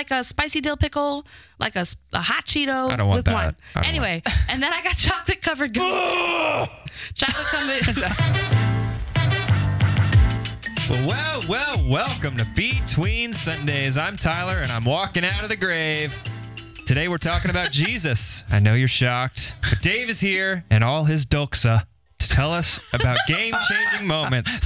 like a spicy dill pickle, like a hot Cheeto I don't want with that. wine. Anyway, and then I got chocolate covered gummies. chocolate covered. Well, well, welcome to Between Sundays. I'm Tyler, and I'm walking out of the grave. Today we're talking about Jesus. I know you're shocked, but Dave is here and all his doxa tell us about game-changing moments.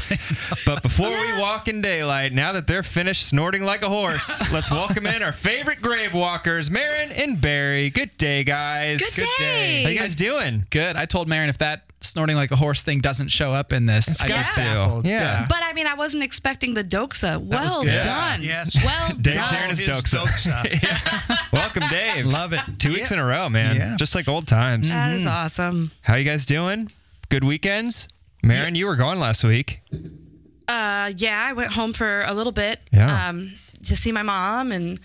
But before we walk in daylight, now that they're finished snorting like a horse, let's welcome in our favorite grave walkers, Marin and Barry. Good day, guys. Good day. How you guys doing? Good. I told Marin if that snorting like a horse thing doesn't show up in this, I got get to. baffled. Yeah. But I mean, I wasn't expecting the doxa. Well good. done. Yes. Well Dave's done. here in his His doxa. doxa. Welcome, Dave. Love it. Two weeks in a row, man. Yeah. Just like old times. That is mm-hmm. awesome. How you guys doing? Good weekends? Marin, you were gone last week. Uh, yeah, I went home for a little bit. Yeah. Um, to see my mom and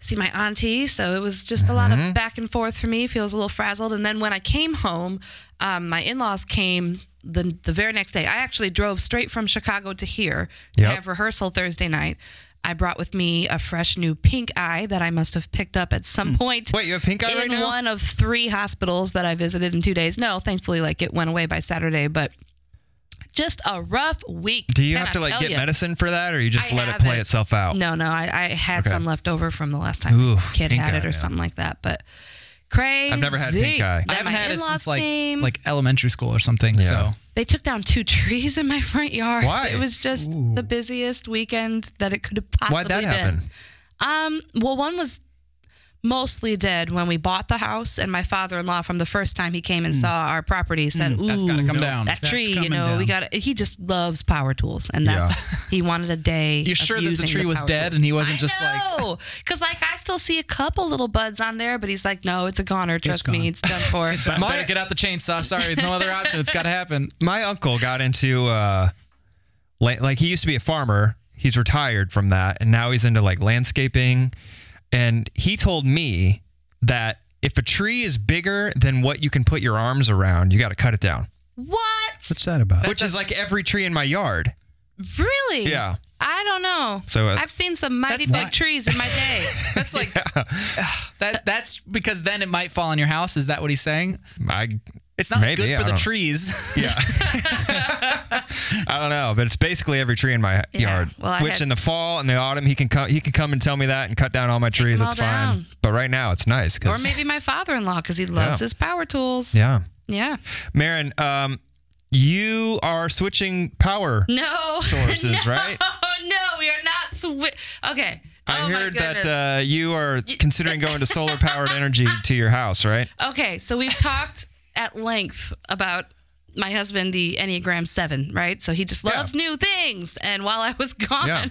see my auntie. So it was just a lot Mm-hmm. of back and forth for me. Feels a little frazzled. And then when I came home, um, my in-laws came the the very next day. I actually drove straight from Chicago to here to Yep. have rehearsal Thursday night. I brought with me a fresh new pink eye that I must have picked up at some point. Hmm. Wait, you have pink eye in right now? one of three hospitals that I visited in two days. No, thankfully, like it went away by Saturday, but just a rough week. Do you have I to like get ya? medicine for that, or you just I let it play haven't. itself out? No, no, I, I had Okay. some left over from the last time Ooh, kid had it or something like that. But crazy. I've never had pink eye. Then I haven't had it since like came. like elementary school or something. Yeah. So they took down two trees in my front yard. Why? It was just the busiest weekend that it could have possibly Why'd that been. happen? Um, well, one was mostly dead when we bought the house, and my father-in-law, from the first time he came and saw our property, said, "Ooh, that's got to come down. that tree, you coming know, we got." He just loves power tools, and that's he wanted a day. You're sure that the using tree was dead tools. and he wasn't I just like know, because like I still see a couple little buds on there, but he's like, "No, it's a goner. Trust me, it's done for." Better My- get out the chainsaw. Sorry, it's no other option. It's got to happen. My uncle got into uh, la- like he used to be a farmer. He's retired from that, and now he's into like landscaping. And he told me that if a tree is bigger than what you can put your arms around, you got to cut it down. what? What's that about? Which is like every tree in my yard. Really? Yeah. I don't know. So, uh, I've seen some mighty big not- trees in my day. That's like that. That's because then it might fall on your house. Is that what he's saying? I It's not Maybe, good for the don't- trees. Yeah. I don't know, but it's basically every tree in my Yeah, yard. well, Which had- in the fall and the autumn, he can come. He can come and tell me that and cut down all my trees. them That's all fine. But right now, it's nice. Or maybe my father-in-law because he loves Yeah. his power tools. Yeah, Yeah. Marin, um, you are switching power. No. Sources, no, right? No, we are not. Swi- okay. I oh heard that uh, you are considering going to solar powered energy to your house, right? Okay, so we've talked at length about my husband, the Enneagram 7, right? So he just loves new things. And while I was gone, Yeah.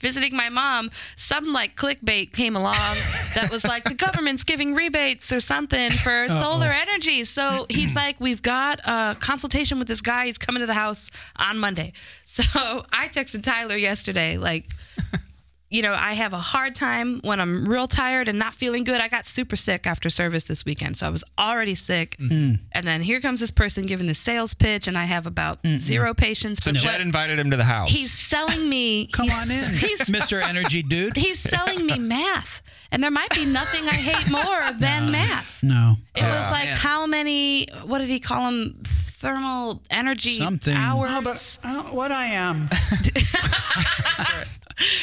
visiting my mom, some like clickbait came along that was like the government's giving rebates or something for solar energy. So he's like, We've got a consultation with this guy. He's coming to the house on Monday. So I texted Tyler yesterday, like, you know, I have a hard time when I'm real tired and not feeling good. I got super sick after service this weekend, so I was already sick. Mm-hmm. And then here comes this person giving the sales pitch, and I have about zero patience. So Jed invited him to the house. he's selling me. Come on in, He's Mr. Energy Dude. he's selling me math, and there might be nothing I hate more than math. No. It was like man. how many? What did he call them? Thermal energy Something. hours. Oh, but I don't, what I am.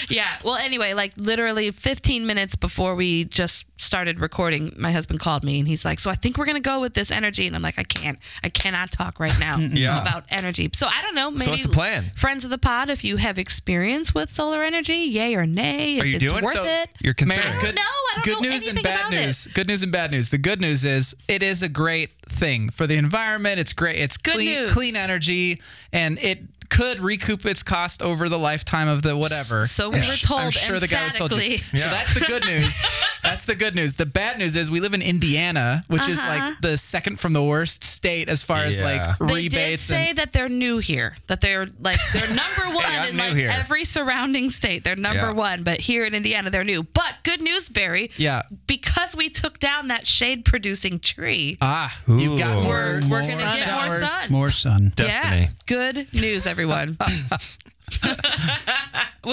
Yeah. Well, anyway, like literally 15 minutes before we just started recording, my husband called me and he's like, "So I think we're gonna go with this energy." And I'm like, "I can't. I cannot talk right now Yeah. about energy." So I don't know. Maybe what's the plan? friends of the pod, if you have experience with solar energy, yay or nay, Are you doing worth so? it. You're considering. I don't know. I don't good know news and bad about it. news. Good news and bad news. The good news is it is a great thing for the environment. It's great. It's Good clean, news. clean energy, and it could recoup its cost over the lifetime of the whatever. So we were told I'm sure the guy was told you. emphatically. So that's the good news. that's the good news. The bad news is we live in Indiana, which is Uh-huh. like the second from the worst state as far as Yeah. like They did rebates say and that they're new here, that they're like they're number one I'm in like here. every surrounding state. They're number Yeah. one, but here in Indiana they're new. But good news, Barry. Yeah. Because we took down that shade producing tree. ah, you've got more. we're we're gonna sun get more sun. More sun. Destiny. Yeah. Good news, everyone. Was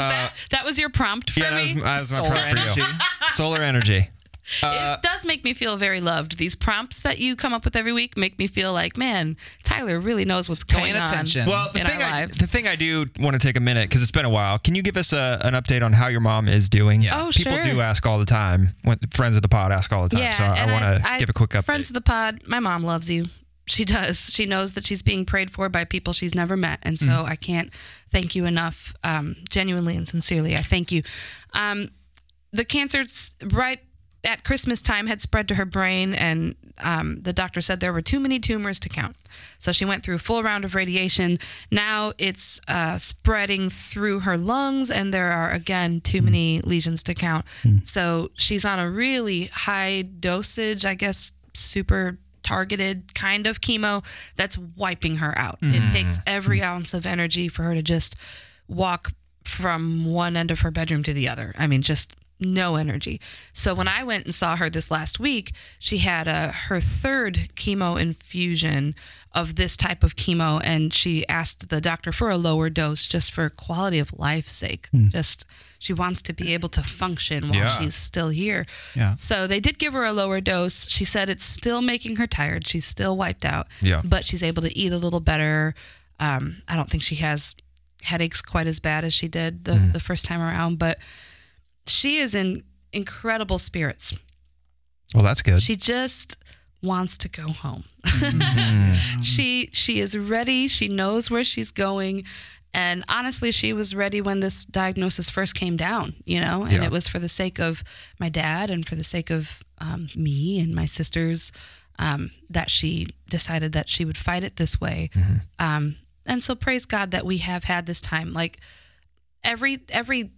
that that was your prompt for Uh, Yeah, that me? was, that was my Solar prompt for you. energy. Solar energy. it does make me feel very loved. These prompts that you come up with every week make me feel like, man, Tyler really knows what's paying going attention. on Well, the in thing, our I, lives. the thing I do want to take a minute because it's been a while. Can you give us a, an update on how your mom is doing? Yeah. Oh, People sure. do ask all the time. When, friends of the pod ask all the time. yeah, so I and want to give a quick update. Friends of the pod, my mom loves you. She does. She knows that she's being prayed for by people she's never met, and so Mm. I can't thank you enough, um, genuinely and sincerely. I thank you. Um, the cancer right at Christmas time had spread to her brain, and um, the doctor said there were too many tumors to count. So she went through a full round of radiation. Now it's uh, spreading through her lungs, and there are again too many lesions to count. So she's on a really high dosage, I guess, super targeted kind of chemo that's wiping her out. It mm-hmm. takes every ounce of energy for her to just walk from one end of her bedroom to the other. I mean, just no energy. So when I went and saw her this last week, she had a her third chemo infusion of this type of chemo and she asked the doctor for a lower dose just for quality of life sake. Just she wants to be able to function while Yeah. she's still here. Yeah. So they did give her a lower dose. She said it's still making her tired. She's still wiped out. Yeah. But she's able to eat a little better. Um, I don't think she has headaches quite as bad as she did the, Mm. the first time around, but she is in incredible spirits. well, that's good. She just wants to go home. Mm-hmm. she she is ready. She knows where she's going. And honestly, she was ready when this diagnosis first came down, you know, and Yeah. it was for the sake of my dad and for the sake of um, me and my sisters um, that she decided that she would fight it this way. Mm-hmm. Um, and so praise God that we have had this time. Like every every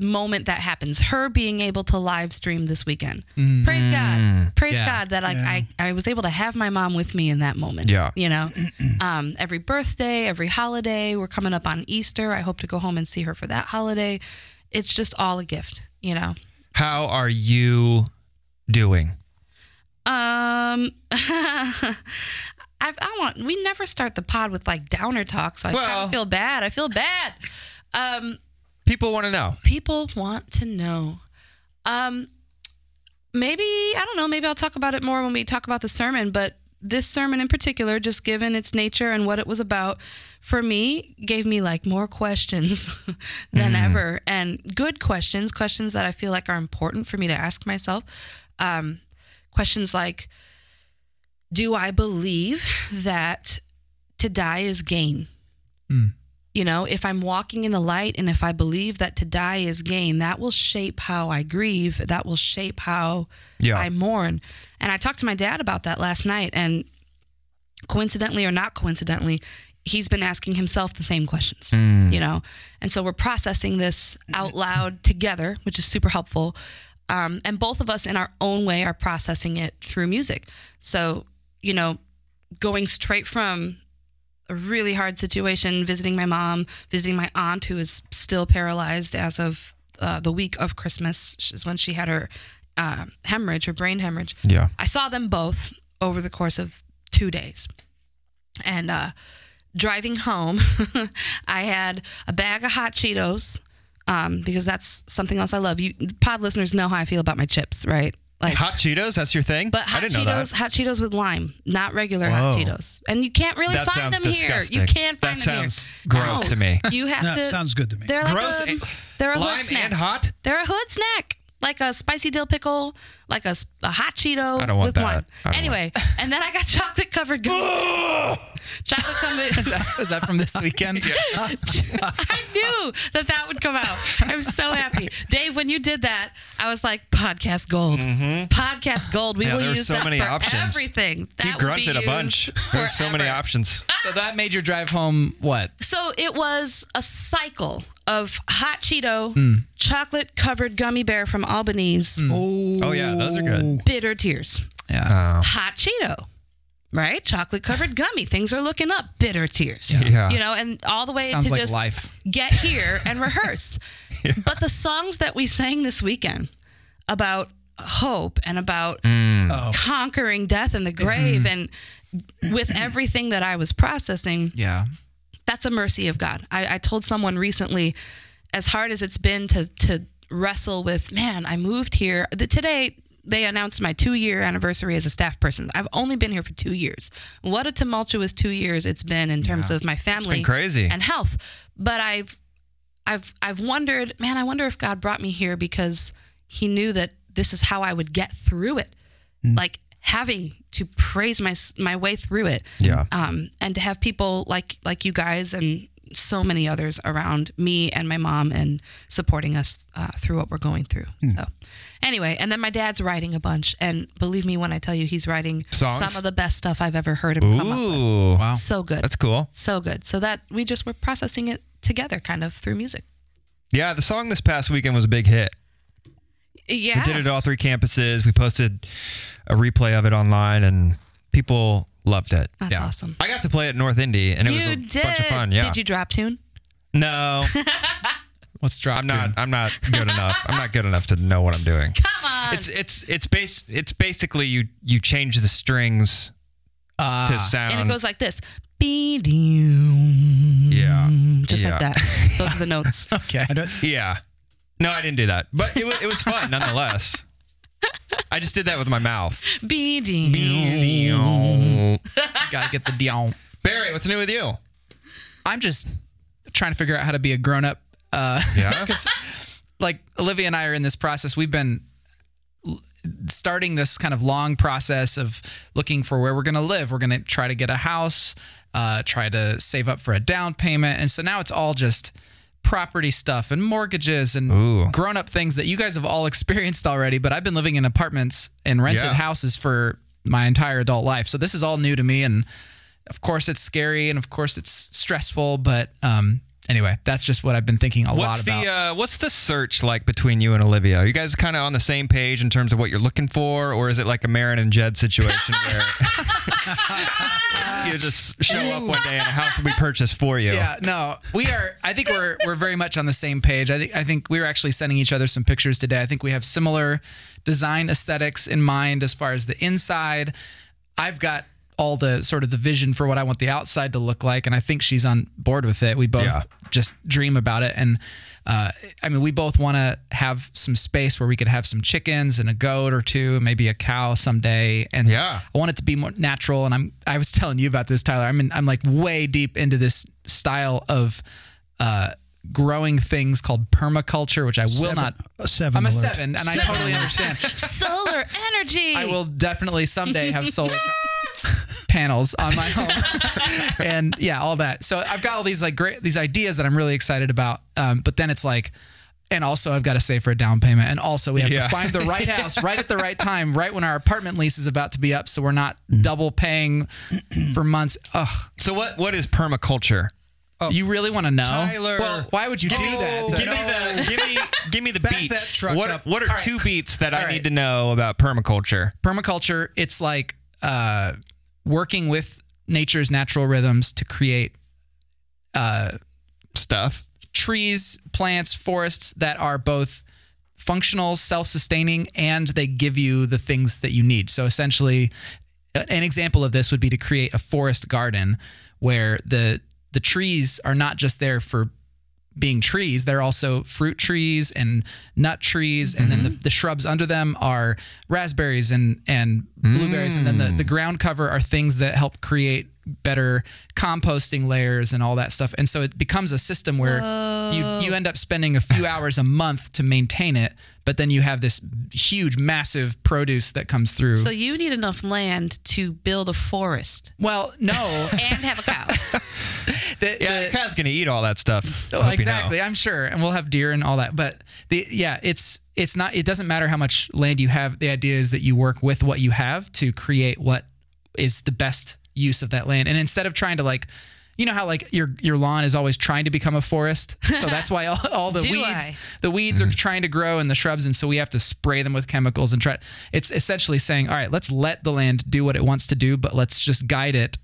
moment that happens, her being able to live stream this weekend. Praise God. Praise Yeah. God that like Yeah. I, I was able to have my mom with me in that moment. Yeah. You know, um, every birthday, every holiday, we're coming up on Easter. I hope to go home and see her for that holiday. It's just all a gift, you know. how are you doing? Um, I, I want. We never start the pod with like downer talk, so I kind of feel bad. I feel bad. Um, People want to know. people want to know. Um, maybe I don't know. Maybe I'll talk about it more when we talk about the sermon. But this sermon in particular, just given its nature and what it was about, for me, gave me like more questions than ever, and good questions, questions that I feel like are important for me to ask myself. Um, questions like, Do I believe that to die is gain? You know, if I'm walking in the light and if I believe that to die is gain, that will shape how I grieve. That will shape how Yeah. I mourn. And I talked to my dad about that last night. And coincidentally or not coincidentally, he's been asking himself the same questions, you know? And so we're processing this out loud together, which is super helpful. Um, and both of us, in our own way, are processing it through music. So, you know, going straight from a really hard situation, visiting my mom, visiting my aunt who is still paralyzed as of uh, the week of Christmas, is when she had her uh, hemorrhage, her brain hemorrhage. Yeah. I saw them both over the course of two days. And uh, driving home, I had a bag of hot Cheetos um, because that's something else I love. You pod listeners know how I feel about my chips, right? Like Hot Cheetos, that's your thing? but I hot didn't know Cheetos, that. hot Cheetos with lime, not regular hot Cheetos. And you can't really That find sounds them disgusting. here. You can't find That them sounds here. gross No. to me. You have No, to. sounds good to me. They're like Gross a, they're a Lime hood snack. and hot? They're a hood snack, like a spicy dill pickle, like a, a hot Cheeto I don't want with that. lime. I don't Anyway, and then I got chocolate covered gummies. chocolate Is covered. that, is that from this weekend? I knew that that would come out. I'm so happy, Dave. When you did that, I was like, podcast gold, podcast gold. We Mm-hmm. Yeah, will there's use so that many for options. everything. That You will be grunted a bunch. There's so many options. So that made your drive home what? So it was a cycle of hot Cheeto, Hmm. chocolate covered gummy bear from Albanese, Oh, yeah, those are good. bitter tears. Yeah. Hot Cheeto, right? Chocolate covered gummy. Things are looking up. Bitter tears. Yeah. You know, and all the way Sounds to like just life. get here and rehearse. But the songs that we sang this weekend about hope and about mm. oh. conquering death and the mm-hmm. grave and with everything that I was processing, Yeah. that's a mercy of God. I, I told someone recently, as hard as it's been to to wrestle with, man, I moved here. The, today, they announced my two year anniversary as a staff person. I've only been here for two years. What a tumultuous two years it's been in terms of my family crazy. and health. But I've I've I've wondered, man, I wonder if God brought me here because he knew that this is how I would get through it. Like having to praise my my way through it. Yeah. Um and to have people like like you guys and so many others around me and my mom and supporting us uh, through what we're going through. So anyway, and then my dad's writing a bunch and believe me when I tell you he's writing Songs? some of the best stuff I've ever heard him come up with. Ooh. Wow. So good. That's cool. so good. So that we just were processing it together kind of through music. Yeah, the song this past weekend was a big hit. Yeah. We did it at all three campuses. We posted a replay of it online, and people loved it. That's Yeah. awesome. I got to play it at North Indy, and it was a did. bunch of fun. Yeah. Did you drop tune? No, What's drop? I'm not. I'm not good enough. I'm not good enough to know what I'm doing. Come on. It's it's it's base. It's basically you you change the strings Ah. to sound. and it goes like this. Be-doo. Yeah. Just Yeah. like that. Those are the notes. okay. Yeah. No, I didn't do that, but it was it was fun nonetheless. I just did that with my mouth. Be-doo. Got to get the Dion. Barry, what's new with you? I'm just trying to figure out how to be a grown up. Uh, Yeah. like Olivia and I are in this process. We've been starting this kind of long process of looking for where we're going to live. We're going to try to get a house, uh, try to save up for a down payment. And so now it's all just property stuff and mortgages and Ooh. grown up things that you guys have all experienced already. But I've been living in apartments and rented Yeah. houses for my entire adult life. So this is all new to me. And of course, it's scary and of course, it's stressful. But um, anyway, that's just what I've been thinking a What's lot about. the uh, what's the search like between you and Olivia? Are you guys kind of on the same page in terms of what you're looking for, or is it like a Marin and Jed situation where you just show up one day and a house will be purchased for you? Yeah, no, we are. I think we're we're very much on the same page. I think I think we were actually sending each other some pictures today. I think we have similar design aesthetics in mind as far as the inside. I've got all the sort of the vision for what I want the outside to look like, and I think she's on board with it. We both Yeah. just dream about it, and uh, I mean, we both want to have some space where we could have some chickens and a goat or two, maybe a cow someday. And Yeah. I want it to be more natural. And I'm I was telling you about this, Tyler. I'm in, I'm like way deep into this style of uh, growing things called permaculture, which I will Seven- not. a seven I'm a alert. seven, and I totally understand. Solar energy. I will definitely someday have solar panels on my home and yeah all that so i've got all these like great these ideas that i'm really excited about um, but then it's like and also i've got to save for a down payment and also we have Yeah. to find the right house right at the right time right when our apartment lease is about to be up so we're not Mm-hmm. double paying for months ugh So what what is permaculture? you really want to know Tyler. well why would you do that Give me the give me give me the Back beats. that truck what up. what are two beats that I All need to know about permaculture? permaculture it's like uh, working with nature's natural rhythms to create uh, Stuff. trees, plants, forests that are both functional, self-sustaining, and they give you the things that you need. So essentially, an example of this would be to create a forest garden where the the trees are not just there for being trees, they're also fruit trees and nut trees, and then the, mm-hmm. the shrubs under them are raspberries and and blueberries, and then the, the mm. ground cover are things that help create better composting layers and all that stuff. And so it becomes a system where you you end up spending a few hours a month to maintain it, but then you have this huge, massive produce that comes through. so you need enough land to build a forest well, no, and have a cow. the, Yeah, the- the cow's gonna eat all that stuff. I Oh, hope you know. exactly. I'm sure, and we'll have deer and all that. But the yeah, it's it's not. It doesn't matter how much land you have. The idea is that you work with what you have to create what is the best use of that land. And instead of trying to like, you know how like your your lawn is always trying to become a forest. So that's why all, all the Do weeds I? the weeds are mm-hmm. trying to grow and the shrubs, and so we have to spray them with chemicals and try. It's essentially saying, all right, let's let the land do what it wants to do, but let's just guide it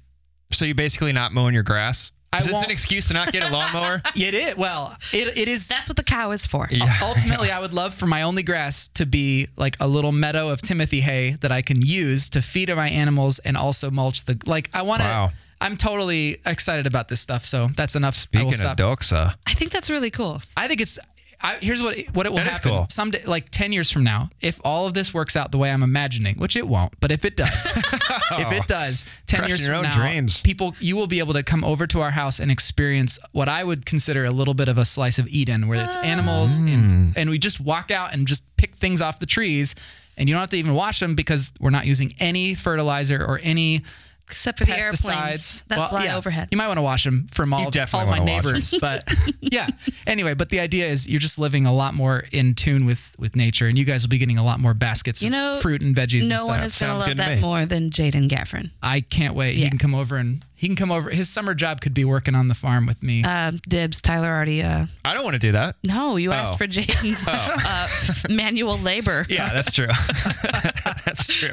So you're basically not mowing your grass. I Is this an excuse to not get a lawnmower? It is well. It it is. That's what the cow is for. yeah. ultimately i would love for my only grass to be like a little meadow of timothy hay that i can use to feed my animals and also mulch the like i want to Wow. I'm totally excited about this stuff so that's enough I will Speaking of stop. doxa, I think that's really cool. i think it's I, here's what what it will That is happen. cool. Someday, like ten years from now, if all of this works out the way I'm imagining, which it won't, but if it does, if it does, ten Crushing years your from own now, dreams. people, you will be able to come over to our house and experience what I would consider a little bit of a slice of Eden, where it's animals Mm. and and we just walk out and just pick things off the trees, and you don't have to even watch them because we're not using any fertilizer or any Except for the airplanes that Well, fly yeah, overhead. You might want to watch them from all, all my wanna watch 'em. neighbors, but yeah. Anyway, but the idea is you're just living a lot more in tune with with nature, and you guys will be getting a lot more baskets You of know, fruit and veggies. and no stuff. one is going to love that me. more than Jaden Gaffron. I can't wait. He can come over and he can come over. His summer job could be working on the farm with me. Um, dibs. Tyler already. Uh, I don't want to do that. no, you Oh. asked for Jaden's uh, manual labor. Yeah, that's true. that's true.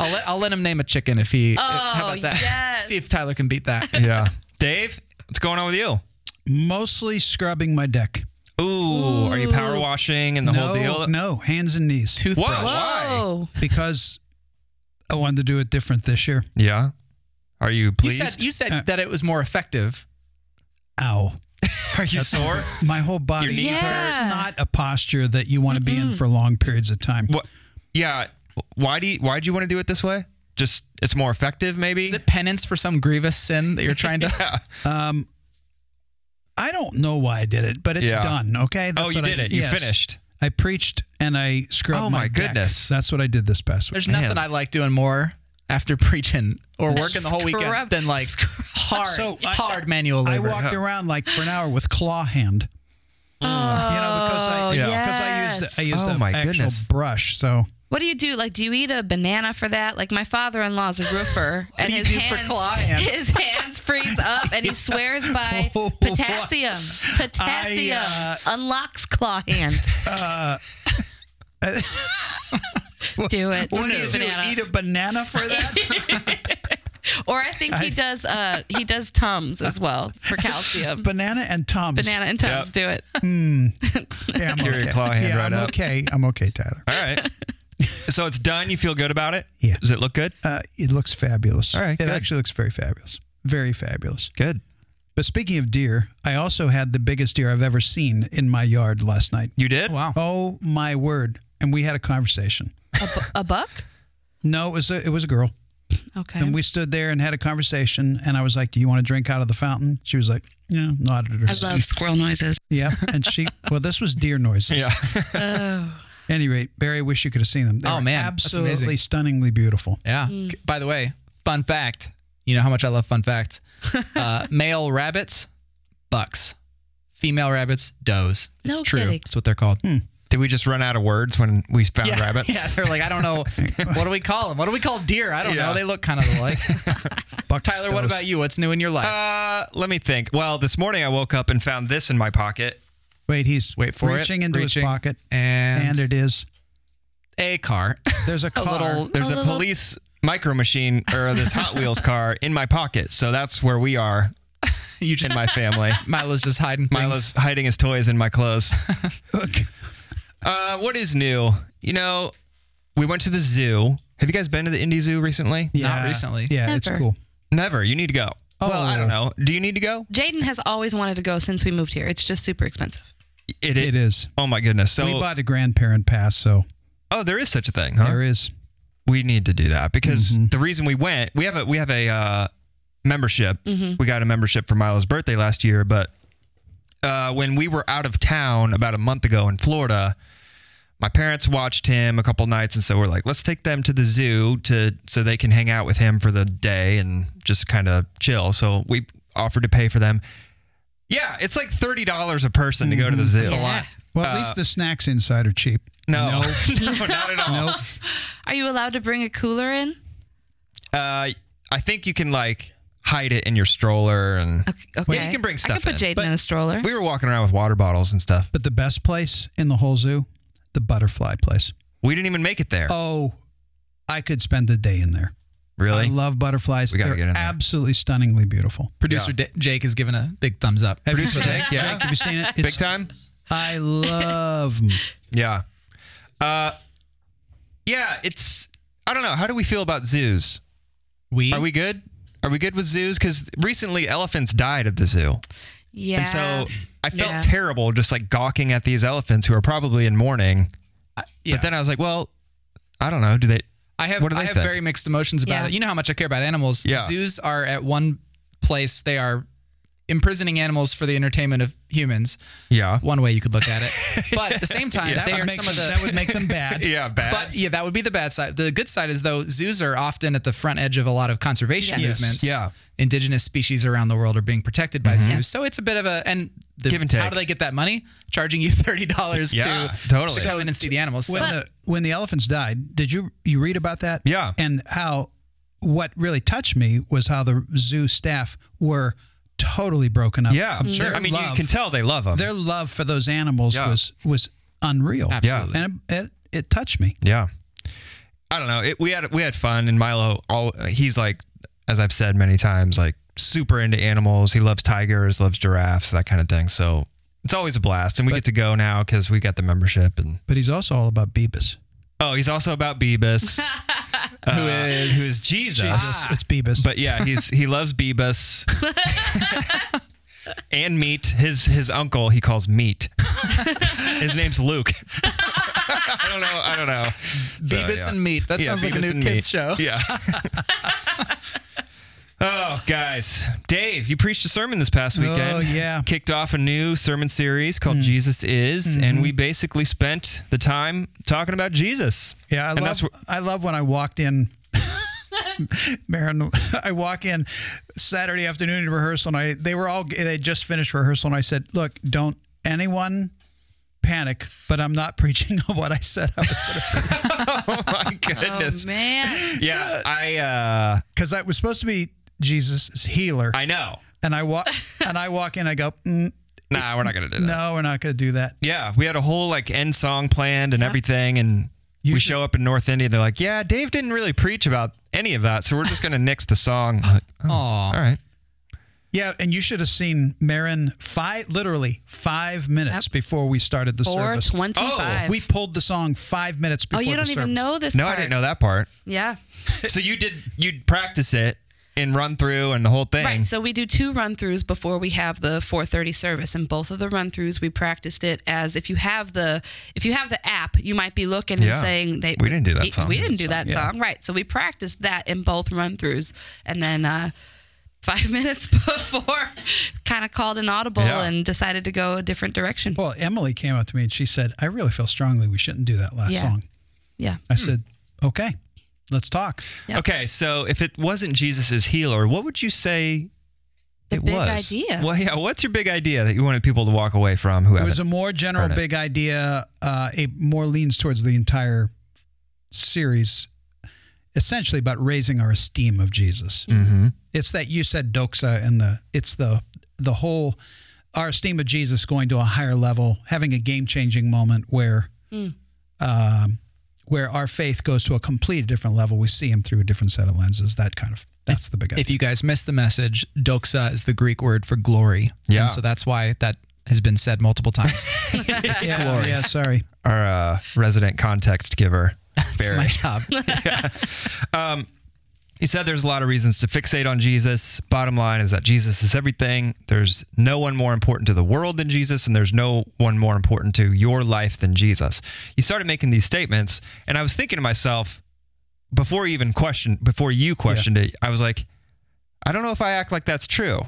I'll let I'll let him name a chicken if he. Oh, how about that? yes. See if Tyler can beat that. Yeah. Dave, what's going on with you? Mostly scrubbing my deck. Ooh, are you power washing and the no, whole deal? no, hands and knees. Whoa, Toothbrush. why? Whoa. Because I wanted to do it different this year. Yeah. Are you You pleased? said you said Uh, that it was more effective. Ow. Are you sore? My whole body. Your knees Yeah. It's not a posture that you want to be in for long periods of time. What? Yeah. Why do you? Why do you want to do it this way? Just it's more effective, maybe. Is it penance for some grievous sin that you're trying to? Um. I don't know why I did it, but it's Yeah. done. Okay. oh, you what I- did it. You yes. finished. I preached and I scrubbed Oh, my, my deck. goodness. That's what I did this past week. There's Man. nothing I like doing more after preaching or working the whole weekend Scrub- than like hard, So, I- hard manual I labor. walked around like for an hour with claw hand. Oh, you know, because I Oh, Yeah. because I yes. used I used Oh, the my actual goodness. brush. So What do you do? Like, do you eat a banana for that? Like, my father-in-law is a roofer, and his hands, his hands freeze up, and he swears by Oh, potassium. Potassium I, uh, unlocks claw hand. Uh, do it. Just eat do a you banana. eat a banana for that? or I think he does. Uh, he does tums as well for calcium. banana and tums. banana and tums. Yep. Do it. Yeah, I'm Cure okay. claw hand yeah, right I'm up. okay. I'm okay, Tyler. All right. so it's done. You feel good about it? Yeah. Does it look good? Uh, it looks fabulous. All right, It good. actually looks very fabulous. Very fabulous. Good. But speaking of deer, I also had the biggest deer I've ever seen in my yard last night. You did? wow. Oh my word! And we had a conversation. A, bu- a buck. No, it was a, it was a girl, Okay. and we stood there and had a conversation. And I was like, "Do you want to drink out of the fountain?" She was like, "Yeah." Nodded her. I love squirrel noises. Yeah, and she. Well, this was deer noises. Yeah. oh. Any rate, Barry, I wish you could have seen them. They Oh, were man, that's absolutely stunningly beautiful. Yeah. By the way, fun fact. You know how much I love fun facts. Uh, male rabbits, bucks. Female rabbits, does. It's No true. kidding. That's what they're called. Did we just run out of words when we found Yeah, rabbits? Yeah, they're like, I don't know. what do we call them? What do we call deer? I don't Yeah. know. They look kind of alike. Bucks Tyler, what about you? What's new in your life? Uh, let me think. Well, this morning I woke up and found this in my pocket. Wait, he's Wait for it. reaching into Reaching. his pocket, and and it is. a car. There's a a little. There's A a, police micro machine or this Hot Wheels car in my pocket. So that's where we are You just in my family. Milo's just hiding. Things. Milo's hiding his toys in my clothes. Look, Uh, what is new? You know, we went to the zoo. Have you guys been to the Indy Zoo recently? yeah, Not recently. Yeah, it's cool. Never. You need to go. Oh. Well, I don't know. Do you need to go? Jaden has always wanted to go since we moved here. It's just super expensive. It, It is. Oh my goodness. So, we bought a grandparent pass, so oh, there is such a thing, huh? there is. we need to do that because Mm-hmm. the reason we went, we have a we have a uh, membership. We got a membership for Milo's birthday last year, but uh, when we were out of town about a month ago in Florida, my parents watched him a couple nights, and so we're like, let's take them to the zoo to so they can hang out with him for the day and just kind of chill. So we offered to pay for them. Yeah, it's like thirty dollars a person to go to the zoo. A lot. Well, at least the snacks inside are cheap. No, Nope. no, not at all. Nope. Are you allowed to bring a cooler in? Uh, I think you can like hide it in your stroller and Okay. Yeah, you can bring stuff. I stuff could put in. Jaden in a stroller. we were walking around with water bottles and stuff. But the best place in the whole zoo, the butterfly place. We didn't even make it there. Oh, I could spend the day in there. really? I love butterflies. We gotta They're get in there. absolutely stunningly beautiful. Producer Yeah. D- Jake is giving a big thumbs up. Have Producer you seen Jake, it? yeah. Jake, have you seen it? Big It's- time? I love 'em. Yeah. Uh, yeah, it's, I don't know. How do we feel about zoos? We, Are we good? Are we good with zoos? Because recently elephants died at the zoo. yeah. And so I felt Yeah. terrible just like gawking at these elephants who are probably in mourning. yeah. But then I was like, well, I don't know. Do they? I have What do I have think? very mixed emotions about Yeah. it. You know how much I care about animals. Yeah. Zoos are at one place they are imprisoning animals for the entertainment of humans. Yeah. One way you could look at it. But at the same time, That they are make some of the that would make them bad. Yeah. Bad. But yeah, that would be the bad side. The good side is though zoos are often at the front edge of a lot of conservation Yes. movements. Yeah. Indigenous species around the world are being protected by mm-hmm. zoos. So it's a bit of a and the, Give and take. how do they get that money? Charging you thirty dollars Yeah, to, totally. to come in and see the animals. when So- the when the elephants died, did you you read about that? Yeah. And how what really touched me was how the zoo staff were totally broken up. yeah. I'm sure. Their I mean, you can tell they love them. their love for those animals Yeah. was was unreal. Absolutely. And it, it, it touched me. Yeah. I don't know. It, we had we had fun, and Milo. All he's like, as I've said many times, like super into animals. He loves tigers, loves giraffes, that kind of thing. So it's always a blast, and we get to go now because we got the membership. And But he's also all about Beebus. Oh, he's also about Beebus, uh, who is who is Jesus. Jesus, it's Beebus. But yeah, he's he loves Beebus and meat. His his uncle he calls meat. his name's Luke. I don't know. I don't know. So, Beavis yeah. and Meat. That Yeah, sounds like a Beavis new and kids Meat. show. Yeah. Oh, guys. Dave, you preached a sermon this past weekend. Oh, yeah. Kicked off a new sermon series called Jesus Is, Mm-hmm. and we basically spent the time talking about Jesus. Yeah, I And love that's what- I love when I walked in Marin, I walk in Saturday afternoon to rehearsal and I they were all they just finished rehearsal and I said, "Look, don't anyone panic, but I'm not preaching on what I said I was going to Oh, my goodness. Oh man. yeah, I uh cuz I was supposed to be Jesus is healer. I know. and I walk and I walk in I go, mm, Nah, we're not gonna do that. "No, we're not going to do that." Yeah, we had a whole like end song planned and everything, and we should- show up in North Indy. They're like, "Yeah, Dave didn't really preach about any of that, so we're just gonna nix the song." I'm like, oh, Aw. all right. Yeah, and you should have seen Marin five literally 5 minutes before we started the Four service. twenty-five. We pulled the song 5 minutes before. oh, you don't even service. know this. No, part. I didn't know that part. Yeah. So you did you'd practice it and run through and the whole thing. Right. So we do two run throughs before we have the 4:30 service, and both of the run throughs we practiced it as if you have the if you have the app, you might be looking Yeah. and saying they We didn't do that song. We didn't do that Yeah. song. Right. So we practiced that in both run throughs, and then. uh Five minutes before, kind of called an audible Yeah. and decided to go a different direction. Well, Emily came up to me and she said, I really feel strongly we shouldn't do that last Yeah. song. Yeah. I said, okay, let's talk. Yep. Okay, so if it wasn't Jesus' healer, what would you say The it big was? idea. Well, yeah. What's your big idea that you wanted people to walk away from? Who It was a more general heard it. big idea, uh, a more leans towards the entire series, essentially about raising our esteem of Jesus. mm-hmm. It's that you said doxa and the it's the the whole our esteem of Jesus going to a higher level, having a game changing moment where um, where our faith goes to a complete different level. We see him through a different set of lenses. That kind of that's the big idea. If you guys missed the message, doxa is the Greek word for glory. Yeah. And so that's why that has been said multiple times. yeah, glory. yeah, sorry. our uh, resident context giver. That's Barry. my job. He said there's a lot of reasons to fixate on Jesus. Bottom line is that Jesus is everything. There's no one more important to the world than Jesus, and there's no one more important to your life than Jesus. You started making these statements, and I was thinking to myself, before you even questioned, before you questioned it, I was like, I don't know if I act like that's true.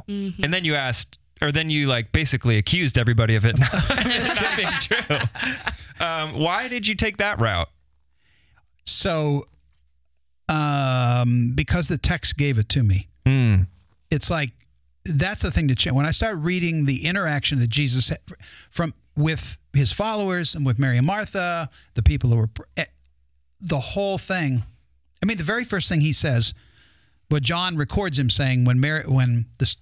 And then you asked, or then you like basically accused everybody of it not, not being true. Um, why did you take that route? So, um, because the text gave it to me, Mm. it's like that's the thing to change. When I start reading the interaction that Jesus had from with his followers and with Mary and Martha, the people who were eh, the whole thing. I mean, the very first thing he says, what John records him saying when Mary, when the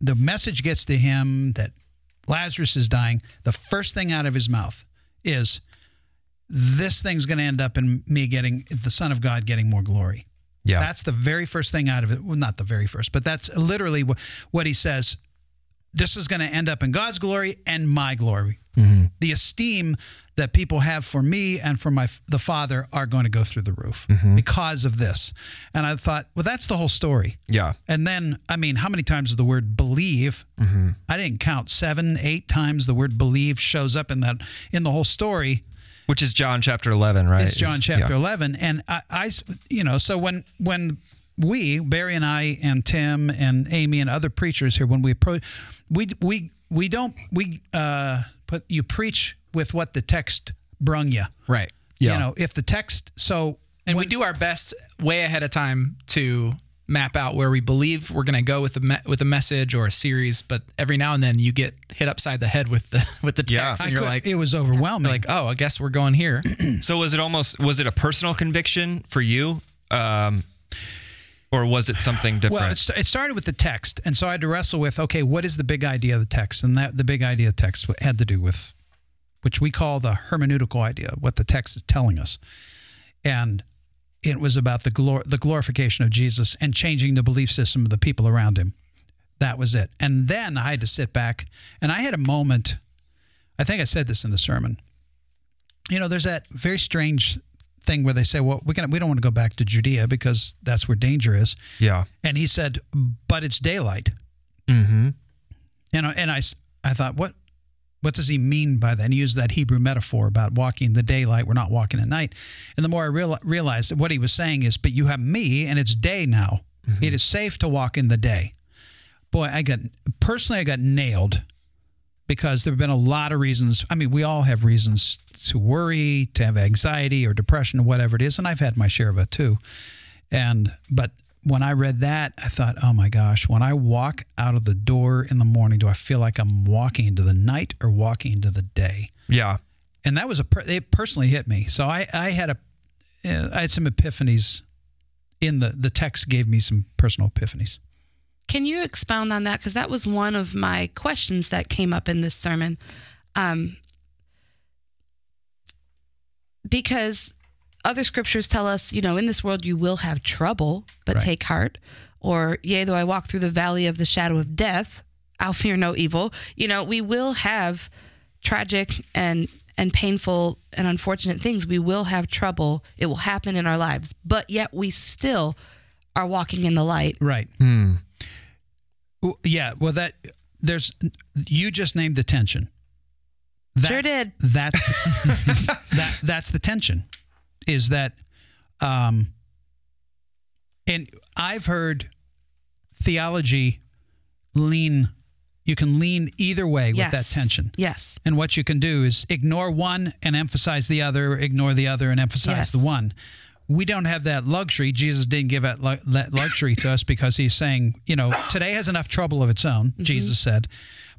the message gets to him that Lazarus is dying, the first thing out of his mouth is, "This thing's going to end up in me getting the Son of God getting more glory." Yeah. That's the very first thing out of it. Well, not the very first, but that's literally what, what he says. This is going to end up in God's glory and my glory. Mm-hmm. The esteem that people have for me and for my the Father are going to go through the roof mm-hmm. because of this. And I thought, well, that's the whole story. Yeah. And then, I mean, how many times the word believe? Mm-hmm. I didn't count seven, eight times the word believe shows up in that in the whole story. Which is John chapter 11, right? It's John Is- chapter yeah. 11. And I, I, you know, so when, when we, Barry and I and Tim and Amy and other preachers here, when we approach, we, we, we don't, we, uh, put, you preach with what the text brung you. Right. Yeah. You know, if the text, so, And we do our best way ahead of time to map out where we believe we're going to go with a me- with a message or a series. But every now and then you get hit upside the head with the with the text, Yeah. and I you're could- like, it was overwhelming. you're like, oh, I guess we're going here. So was it almost was it a personal conviction for you, um, or was it something different? Well, it, st- it started with the text, and so I had to wrestle with okay, what is the big idea of the text? And that the big idea of the text had to do with, which we call the hermeneutical idea, what the text is telling us, and it was about the glor- the glorification of Jesus and changing the belief system of the people around him. That was it. And then I had to sit back, and I had a moment. I think I said this in the sermon. You know, there's that very strange thing where they say, "Well, we can we don't want to go back to Judea because that's where danger is." yeah. And he said, "But it's daylight." Mm-hmm. And I, and I, I thought, what what does he mean by that? And he used that Hebrew metaphor about walking in the daylight. We're not walking at night. And the more I real, realized that what he was saying is, but you have me, and it's day now. Mm-hmm. It is safe to walk in the day. Boy, I got personally, I got nailed because there have been a lot of reasons. I mean, we all have reasons to worry, to have anxiety or depression or whatever it is, and I've had my share of it too. And but when I read that, I thought, oh my gosh, when I walk out of the door in the morning, do I feel like I'm walking into the night or walking into the day? Yeah. And that was a per- it personally hit me. So I I had a uh, had some epiphanies in the the text gave me some personal epiphanies. Can you expound on that? Because that was one of my questions that came up in this sermon. Um, because other scriptures tell us, you know, in this world you will have trouble, but Right. take heart. Or, yea, though I walk through the valley of the shadow of death, I'll fear no evil. You know, we will have tragic and and painful and unfortunate things. We will have trouble. It will happen in our lives, but yet we still are walking in the light. Right. Hmm. Well, Yeah. Well, that there's you just named the tension. That, Sure did. That's that that's the tension. Is that, um, and I've heard theology lean. You can lean either way with that tension. Yes. And what you can do is ignore one and emphasize the other, ignore the other and emphasize Yes. the one. We don't have that luxury. Jesus didn't give that, luxury to us because he's saying, you know, today has enough trouble of its own, Jesus said,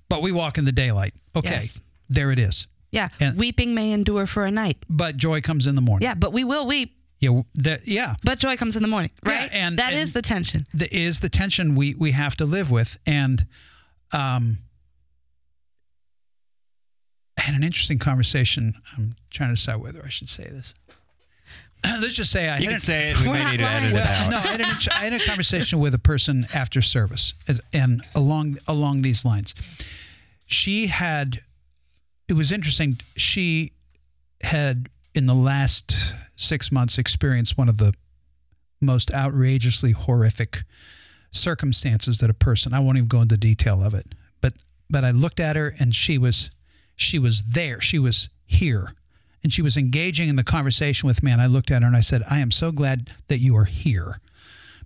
but we walk in the daylight. Okay, Mm-hmm. Yes. there it is. Yeah. And- Weeping may endure for a night. But joy comes in the morning. Yeah, but we will weep, Yeah. that- yeah. but joy comes in the morning, right? Yeah, right? and- that is and- the tension. That is the tension we we have to live with and um I had an interesting conversation i'm trying to decide whether i should say this let's just say i You had can an- say it. We may not need to lying. edit it out. no, I had, an, I had a conversation with a person after service, as- and along along these lines, she had. It was interesting. She had in the last six months experienced one of the most outrageously horrific circumstances that a person. I won't even go into detail of it, but but I looked at her and she was she was there. She was here. And she was engaging in the conversation with me. And I looked at her and I said, I am so glad that you are here.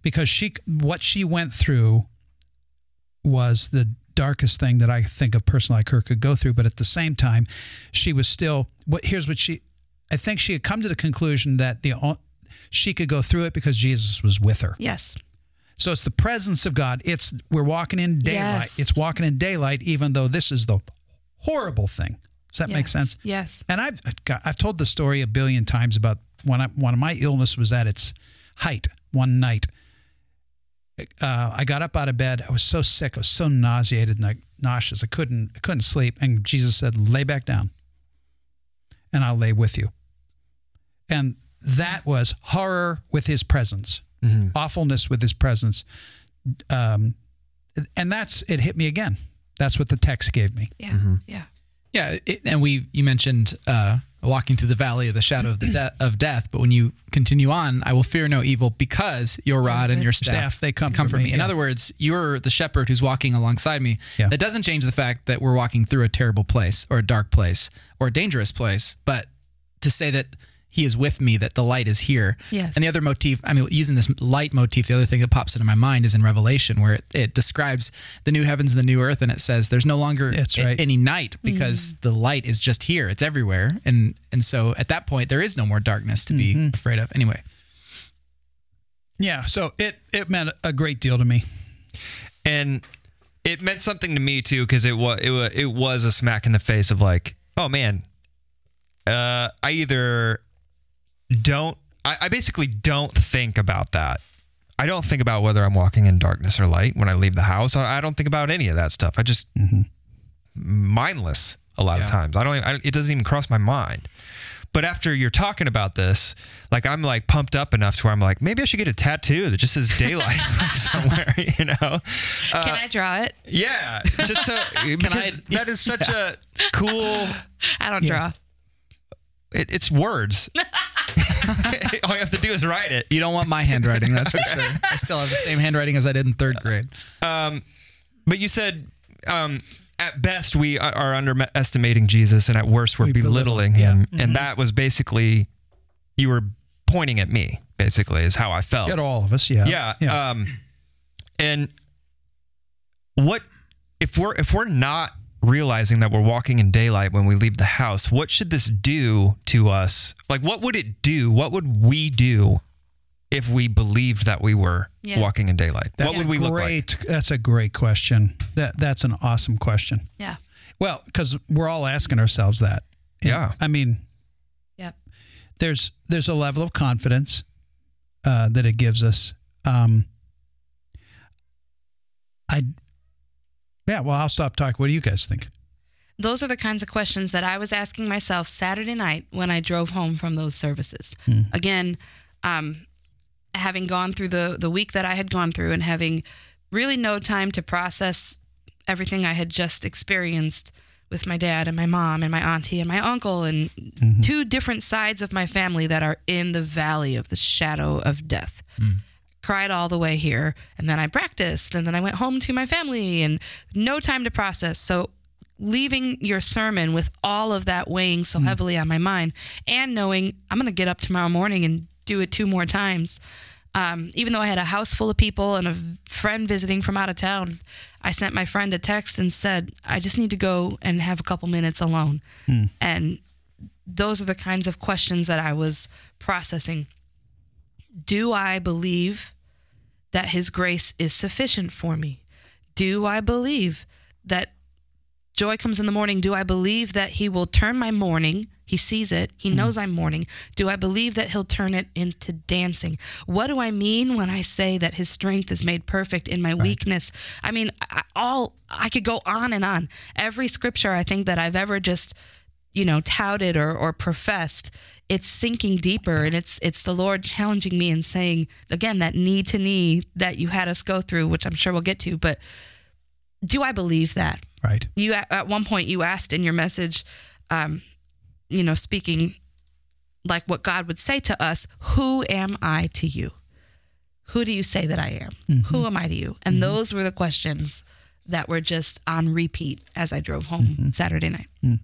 Because she what she went through was the darkest thing that I think a person like her could go through. But at the same time, she was still what here's what she I think she had come to the conclusion that the she could go through it because Jesus was with her. Yes. So it's the presence of God. It's we're walking in daylight. Yes. It's walking in daylight, even though this is the horrible thing. Does that make sense? Yes. And I've got- I've told the story a billion times about when I, when my illness was at its height one night. Uh, I got up out of bed. I was so sick. I was so nauseated and like nauseous. I couldn't I couldn't sleep. And Jesus said, "Lay back down, and I'll lay with you." And that was horror with His presence, awfulness with His presence. Um, and that's it. Hit me again. That's what the text gave me. Yeah. Mm-hmm. Yeah. Yeah, it, and we you mentioned uh, walking through the valley of the shadow of the de- of death. But when you continue on, I will fear no evil because your rod and your staff, Staff, they comfort me, In yeah. other words, you're the shepherd who's walking alongside me. Yeah. That doesn't change the fact that we're walking through a terrible place or a dark place or a dangerous place, but to say that he is with me, that the light is here. Yes. And the other motif, I mean, using this light motif, the other thing that pops into my mind is in Revelation, where it, it describes the new heavens and the new earth, and it says there's no longer That's a- any night because the light is just here; it's everywhere, and and so at that point there is no more darkness to be afraid of. Anyway, Yeah, so it it meant a great deal to me. and it meant something to me too because it was it was it was a smack in the face of like, oh man, uh, I either don't, I, I basically don't think about that. I don't think about whether I'm walking in darkness or light when I leave the house. I, I don't think about any of that stuff. I just mm-hmm. mindless a lot of times. I don't. Even, I, it doesn't even cross my mind. But after you're talking about this, like I'm like pumped up enough to where I'm like, maybe I should get a tattoo that just says daylight somewhere, you know? Can uh, I draw it? Yeah, just to because that is such a cool. I don't draw. It, it's words. All you have to do is write it. you don't want my handwriting, that's for sure. I still have the same handwriting as I did in third grade. But you said, um, at best we are- are underestimating Jesus, and at worst we're We belittle belittling him, him. And that was basically you were pointing at me. Basically, is how I felt. At all of us, yeah. Yeah. yeah. Um, and what if we're if we're not realizing that we're walking in daylight when we leave the house? What should this do to us? Like, what would it do? What would we do if we believed that we were Yeah. walking in daylight? that's what would a we look like? great. That's a great question. That that's an awesome question. Yeah. Well, because we're all asking ourselves that. And, Yeah. I mean, Yep. there's there's a level of confidence uh, that it gives us. Um, I, yeah. Well, I'll stop talking. What do you guys think? Those are the kinds of questions that I was asking myself Saturday night when I drove home from those services. Hmm. Again, um, having gone through the the week that I had gone through and having really no time to process everything I had just experienced with my dad and my mom and my auntie and my uncle and mm-hmm. two different sides of my family that are in the valley of the shadow of death. Hmm. Cried all the way here and then I practiced and then I went home to my family and no time to process. So leaving your sermon with all of that weighing so heavily on my mind and knowing I'm going to get up tomorrow morning and do it two more times. Um, even though I had a house full of people and a friend visiting from out of town, I sent my friend a text and said, I just need to go and have a couple minutes alone. And those are the kinds of questions that I was processing. Do I believe that His grace is sufficient for me? Do I believe that joy comes in the morning? Do I believe that He will turn my mourning? He sees it. He mm-hmm. knows I'm mourning. Do I believe that He'll turn it into dancing? What do I mean when I say that His strength is made perfect in my weakness? I mean, I, all I could go on and on. Every scripture I think that I've ever just you know touted or, or professed it's sinking deeper. And it's it's the lord challenging me and saying again that knee to knee that you had us go through which i'm sure we'll get to but do i believe that? Right. you at at one point you asked in your message um you know speaking like what god would say to us who am i to you? Who do you say that i am? Mm-hmm. Who am i to you? And mm-hmm. those were the questions that were just on repeat as i drove home mm-hmm. saturday night mm.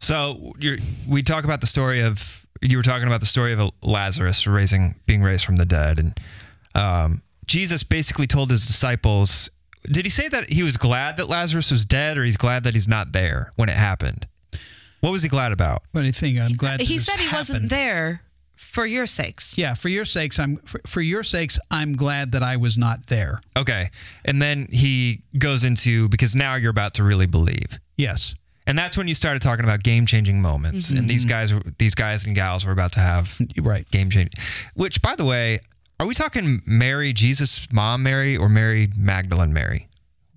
So you're, we talk about the story of you were talking about the story of Lazarus raising being raised from the dead, and um, Jesus basically told his disciples. Did he say that he was glad that Lazarus was dead, or he's glad that he's not there when it happened? What was he glad about? What do you think? I'm glad. that he this said he wasn't there for your sakes. Yeah, for your sakes, I'm for, for your sakes, I'm glad that I was not there. Okay, and then he goes into because now you're about to really believe. Yes. And that's when you started talking about game changing moments, and these mm-hmm. guys, these guys and gals were about to have right. game changing. Which, by the way, are we talking Mary, Jesus' mom, Mary, or Mary Magdalene, Mary?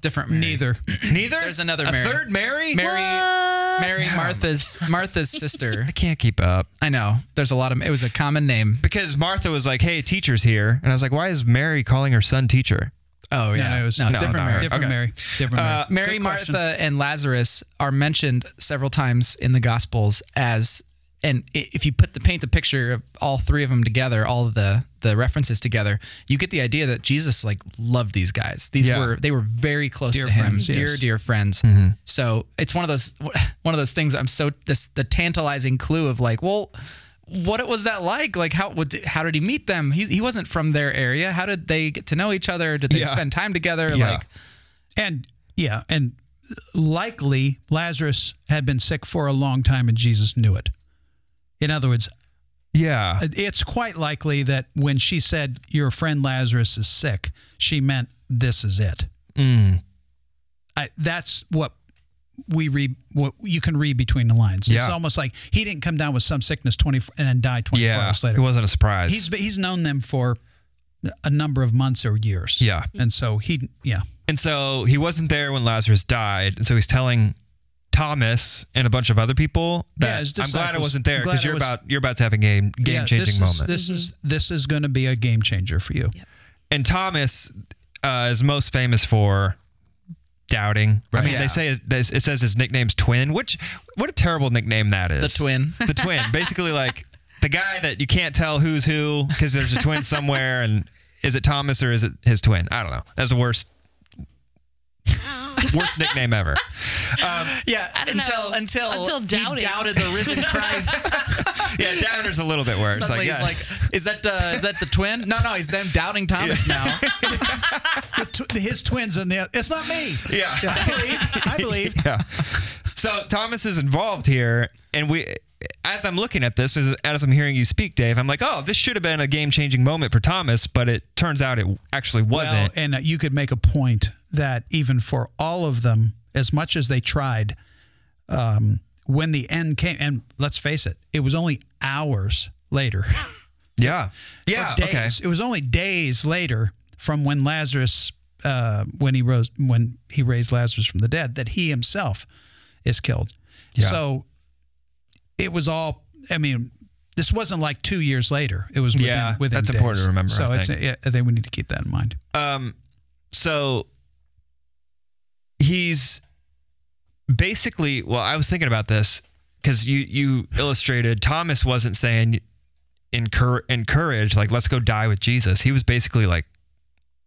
Different Mary. Neither. Neither. There's another a third Mary. Mary, Mary, Martha's Martha's sister. I can't keep up I know. There's a lot of. It was a common name. because Martha was like, "Hey, teacher's here," and I was like, "Why is Mary calling her son teacher?" Oh, yeah. no, it was No, different Mary. Mary. Different Okay. Mary. Different Mary. Uh, Mary, Good question. Martha, and Lazarus are mentioned several times in the Gospels as, and if you put the paint the picture of all three of them together, all of the the references together, you get the idea that Jesus like loved these guys. These Yeah. were they were very close Dear to him, friends, dear yes. dear friends. So it's one of those one of those things. I'm so this the tantalizing clue of like, well. What was that like? Like how how did he meet them? He, he wasn't from their area. How did they get to know each other? Did they Yeah. spend time together? Yeah. Like And yeah, and likely Lazarus had been sick for a long time and Jesus knew it. In other words, Yeah. it's quite likely that when she said your friend Lazarus is sick, she meant this is it. Mm. I, that's what we read. What you can read between the lines. It's almost like he didn't come down with some sickness twenty and then die twenty four Yeah. hours later. It wasn't a surprise. He's he's known them for a number of months or years. yeah. and so he yeah And so he wasn't there when Lazarus died. And so he's telling Thomas and a bunch of other people that his I'm glad I wasn't there because you're was- about you're about to have a game game Yeah, changing this moment. Is, this is this is going to be a game changer for you. and Thomas uh, is most famous for doubting. Right. I mean, Yeah. they say it, it says his nickname's Twin, which what a terrible nickname that is. the twin. The Twin, basically like the guy that you can't tell who's who because there's a twin somewhere, and is it Thomas or is it his twin? I don't know. That's the worst. Worst nickname ever. Yeah, until know. until Until he doubting. doubted the risen Christ. Yeah, Doubter's a little bit worse. Suddenly like, he's yes. like, "Is that uh, is that the twin? No, no, he's them doubting Thomas now." The tw- his twins in there. It's not me. yeah. I believe. I believe. yeah. So Thomas is involved here, and we, as I'm looking at this, as, as I'm hearing you speak, Dave, I'm like, oh, this should have been a game changing moment for Thomas, but it turns out it actually wasn't. and uh, you could make a point that even for all of them, as much as they tried, um, when the end came, and let's face it, it was only hours later. yeah. Yeah. days. Okay. It was only days later from when Lazarus, uh, when he rose, when he raised Lazarus from the dead, that he himself is killed. Yeah. So it was all. I mean, this wasn't like two years later. It was within, Yeah, within that's important to remember, So I it's, think. yeah, I think we need to keep that in mind. Um, so he's basically well i was thinking about this because you you illustrated thomas wasn't saying encourage, encourage like let's go die with jesus he was basically like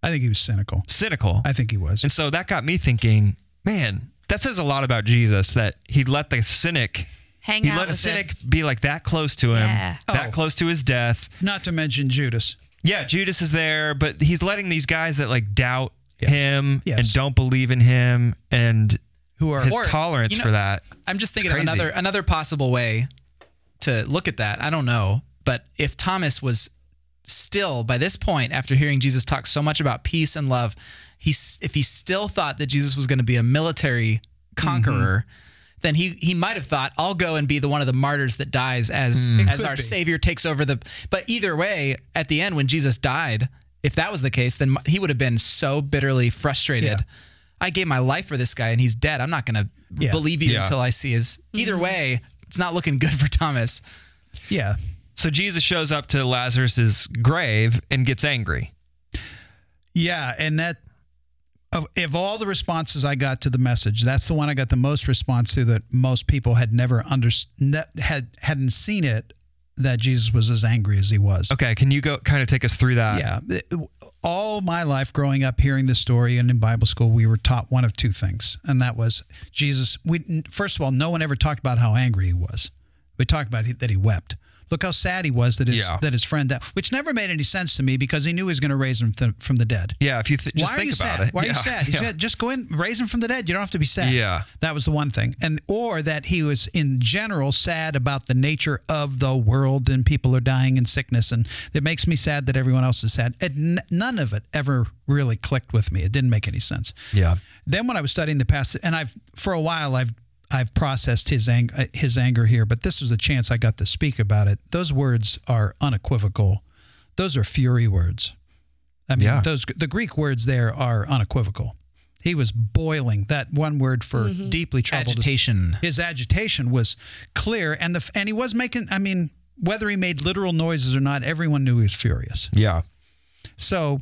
I think he was cynical. cynical I think he was. and so that got me thinking man that says a lot about jesus that he let the cynic Hang he out let a cynic him. be like that close to him Yeah. that Oh. close to his death Not to mention Judas. yeah judas is there but he's letting these guys that like doubt Yes. him Yes. and don't believe in him and Who are his Or, tolerance you know, for that. I'm just thinking of another another possible way to look at that. I don't know, but if Thomas was still by this point after hearing Jesus talk so much about peace and love, he's if he still thought that Jesus was going to be a military mm-hmm. conqueror, then he he might have thought I'll go and be the one of the martyrs that dies as mm. It as our be. savior takes over the but either way at the end when Jesus died, if that was the case then he would have been so bitterly frustrated. Yeah. I gave my life for this guy and he's dead. I'm not going to Yeah. believe you Yeah. until I see his. Either mm-hmm. way, it's not looking good for Thomas. yeah. So Jesus shows up to Lazarus's grave and gets angry. Yeah, and that of, of all the responses I got to the message, that's the one I got the most response to. That most people had never under ne- had hadn't seen it. That Jesus was as angry as he was. Okay, can you go kind of take us through that? Yeah, all my life growing up, hearing this story, and in Bible school, we were taught one of two things, and that was Jesus. We first of all, no one ever talked about how angry he was. We talked about that he wept. Look how sad he was that his Yeah. that his friend died, which never made any sense to me because he knew he was going to raise him th- from the dead. Yeah, if you th- just Why think about sad? it. Why are yeah. you sad? He yeah. said, just go in, raise him from the dead. You don't have to be sad. Yeah. That was the one thing. And or that he was in general sad about the nature of the world and people are dying in sickness. And it makes me sad that everyone else is sad. And n- none of it ever really clicked with me. It didn't make any sense. Yeah. Then when I was studying the past, and I've for a while I've I've processed his ang- his anger here, but this was a chance I got to speak about it. Those words are unequivocal. Those are fury words. I mean, Yeah. those the Greek words there are unequivocal. He was boiling. That one word for mm-hmm. deeply troubled. Agitation. His agitation was clear, and the and he was making. I mean, whether he made literal noises or not, everyone knew he was furious. Yeah. So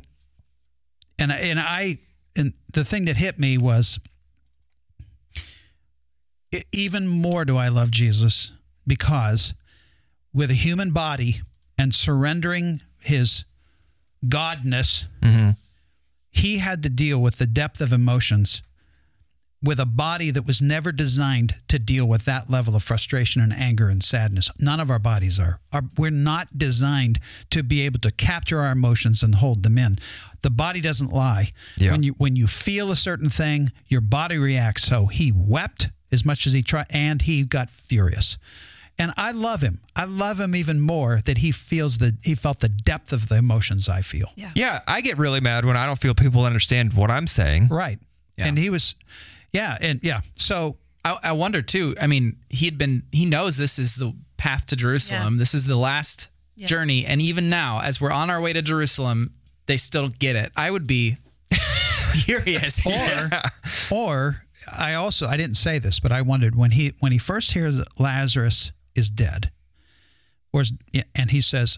and I- and I and the thing that hit me was even more do I love Jesus because with a human body and surrendering his godness, mm-hmm. he had to deal with the depth of emotions with a body that was never designed to deal with that level of frustration and anger and sadness. None of our bodies are. Our, we're not designed to be able to capture our emotions and hold them in. The body doesn't lie. Yeah. When you when you feel a certain thing, your body reacts. So he wept as much as he tried, and he got furious. And I love him. I love him even more that he feels that he felt the depth of the emotions I feel. Yeah. Yeah, I get really mad when I don't feel people understand what I'm saying. Right. Yeah. And he was, yeah, and yeah. So I, I wonder too. I mean, he'd been he knows this is the path to Jerusalem. Yeah. This is the last Yeah. journey, and even now, as we're on our way to Jerusalem, they still don't get it. I would be furious. or or I also I didn't say this, but I wondered when he when he first hears Lazarus is dead, or is, and he says,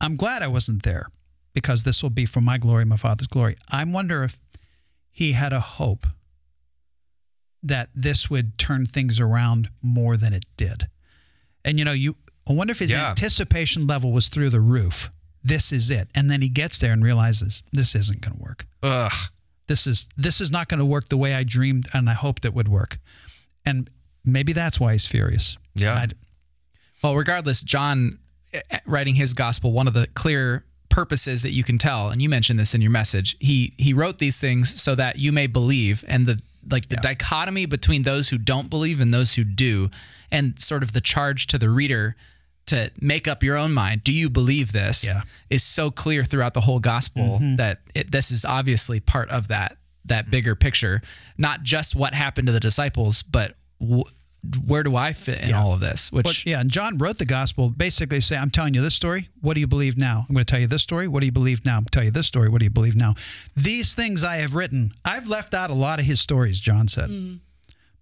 "I'm glad I wasn't there, because this will be for my glory, my Father's glory." I wonder if he had a hope that this would turn things around more than it did, and you know you. I wonder if his Yeah. anticipation level was through the roof. This is it, and then he gets there and realizes this isn't going to work Ugh. This is this is not going to work the way I dreamed and I hoped it would work. And maybe that's why he's furious. Yeah. I- Well, regardless, John eh, eh, writing his gospel, one of the clear purposes that you can tell, and you mentioned this in your message, he he wrote these things so that you may believe, and the like the dichotomy between those who don't believe and those who do, and sort of the charge to the reader to make up your own mind. Do you believe this? Yeah. is so clear throughout the whole gospel mm-hmm. that it, this is obviously part of that that bigger picture, not just what happened to the disciples, but w- where do I fit in all of this? Which but yeah, and John wrote the gospel basically say, I'm telling you this story. What do you believe now? I'm going to tell you this story. What do you believe now? I'm tell you this story. What do you believe now? These things I have written. I've left out a lot of his stories, John said. Mm-hmm.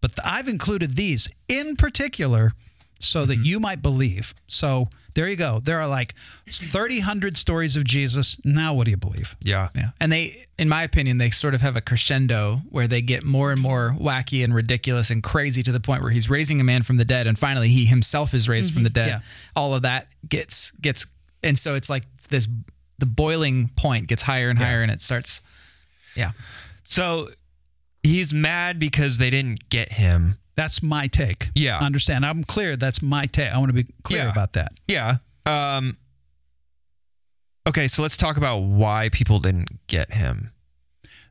But I've included these in particular so that mm-hmm. you might believe. So there you go. There are like 30, 100 stories of Jesus. Now what do you believe? Yeah. Yeah. And they, in my opinion, they sort of have a crescendo where they get more and more wacky and ridiculous and crazy to the point where he's raising a man from the dead and finally he himself is raised from mm-hmm. the dead. Yeah. All of that gets, gets, and so it's like this, the boiling point gets higher and higher and it starts, yeah. So he's mad because they didn't get him. That's my take. Yeah. Understand. I'm clear. That's my take. I want to be clear Yeah. about that. Yeah. Um Okay, so let's talk about why people didn't get him.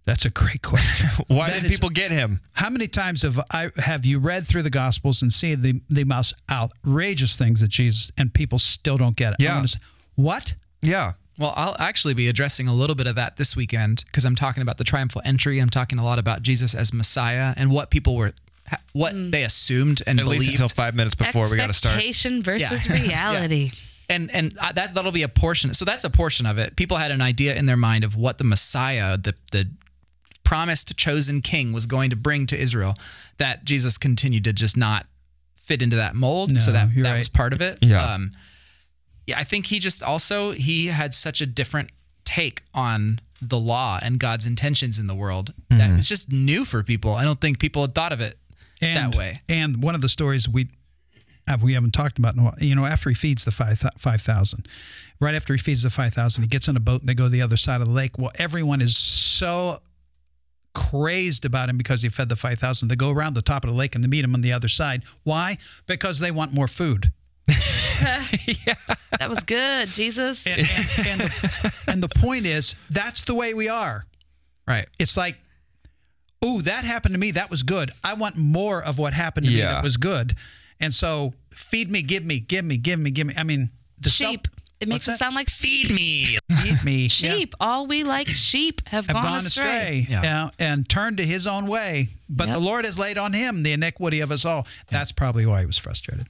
That's a great question. Why That did is- people get him? How many times have I have you read through the Gospels and seen the the most outrageous things that Jesus and people still don't get it? Yeah. Say, what? Yeah. Well, I'll actually be addressing a little bit of that this weekend because I'm talking about the triumphal entry. I'm talking a lot about Jesus as Messiah and what people were, ha- what they assumed and At believed. least until five minutes before we got to start. Expectation versus Yeah. reality. and and uh, that that'll be a portion. So that's a portion of it. People had an idea in their mind of what the Messiah, the the promised chosen king, was going to bring to Israel. That Jesus continued to just not fit into that mold. No, so that that you're was part of it. Yeah. Um, yeah. I think he just also he had such a different take on the law and God's intentions in the world that it's just new for people. I don't think people had thought of it And, that way. And one of the stories we have, we haven't talked about in a while, you know, after he feeds the five five thousand, right after he feeds the five thousand, he gets in a boat and they go to the other side of the lake. Well, everyone is so crazed about him because he fed the five thousand. They go around the top of the lake and they meet him on the other side. Why? Because they want more food. yeah. That was good, Jesus. And, and, and, the, and the point is, that's the way we are. Right. It's like, ooh, that happened to me. That was good. I want more of what happened to me that was good. And so, feed me, give me, give me, give me, give me. I mean, the sheep. it makes it sound like feed me. Feed eat me. yeah, Sheep. All we like sheep have, have gone, gone astray. astray, Yeah. yeah, and turned to his own way. But Yep. the Lord has laid on him the iniquity of us all. That's probably why he was frustrated.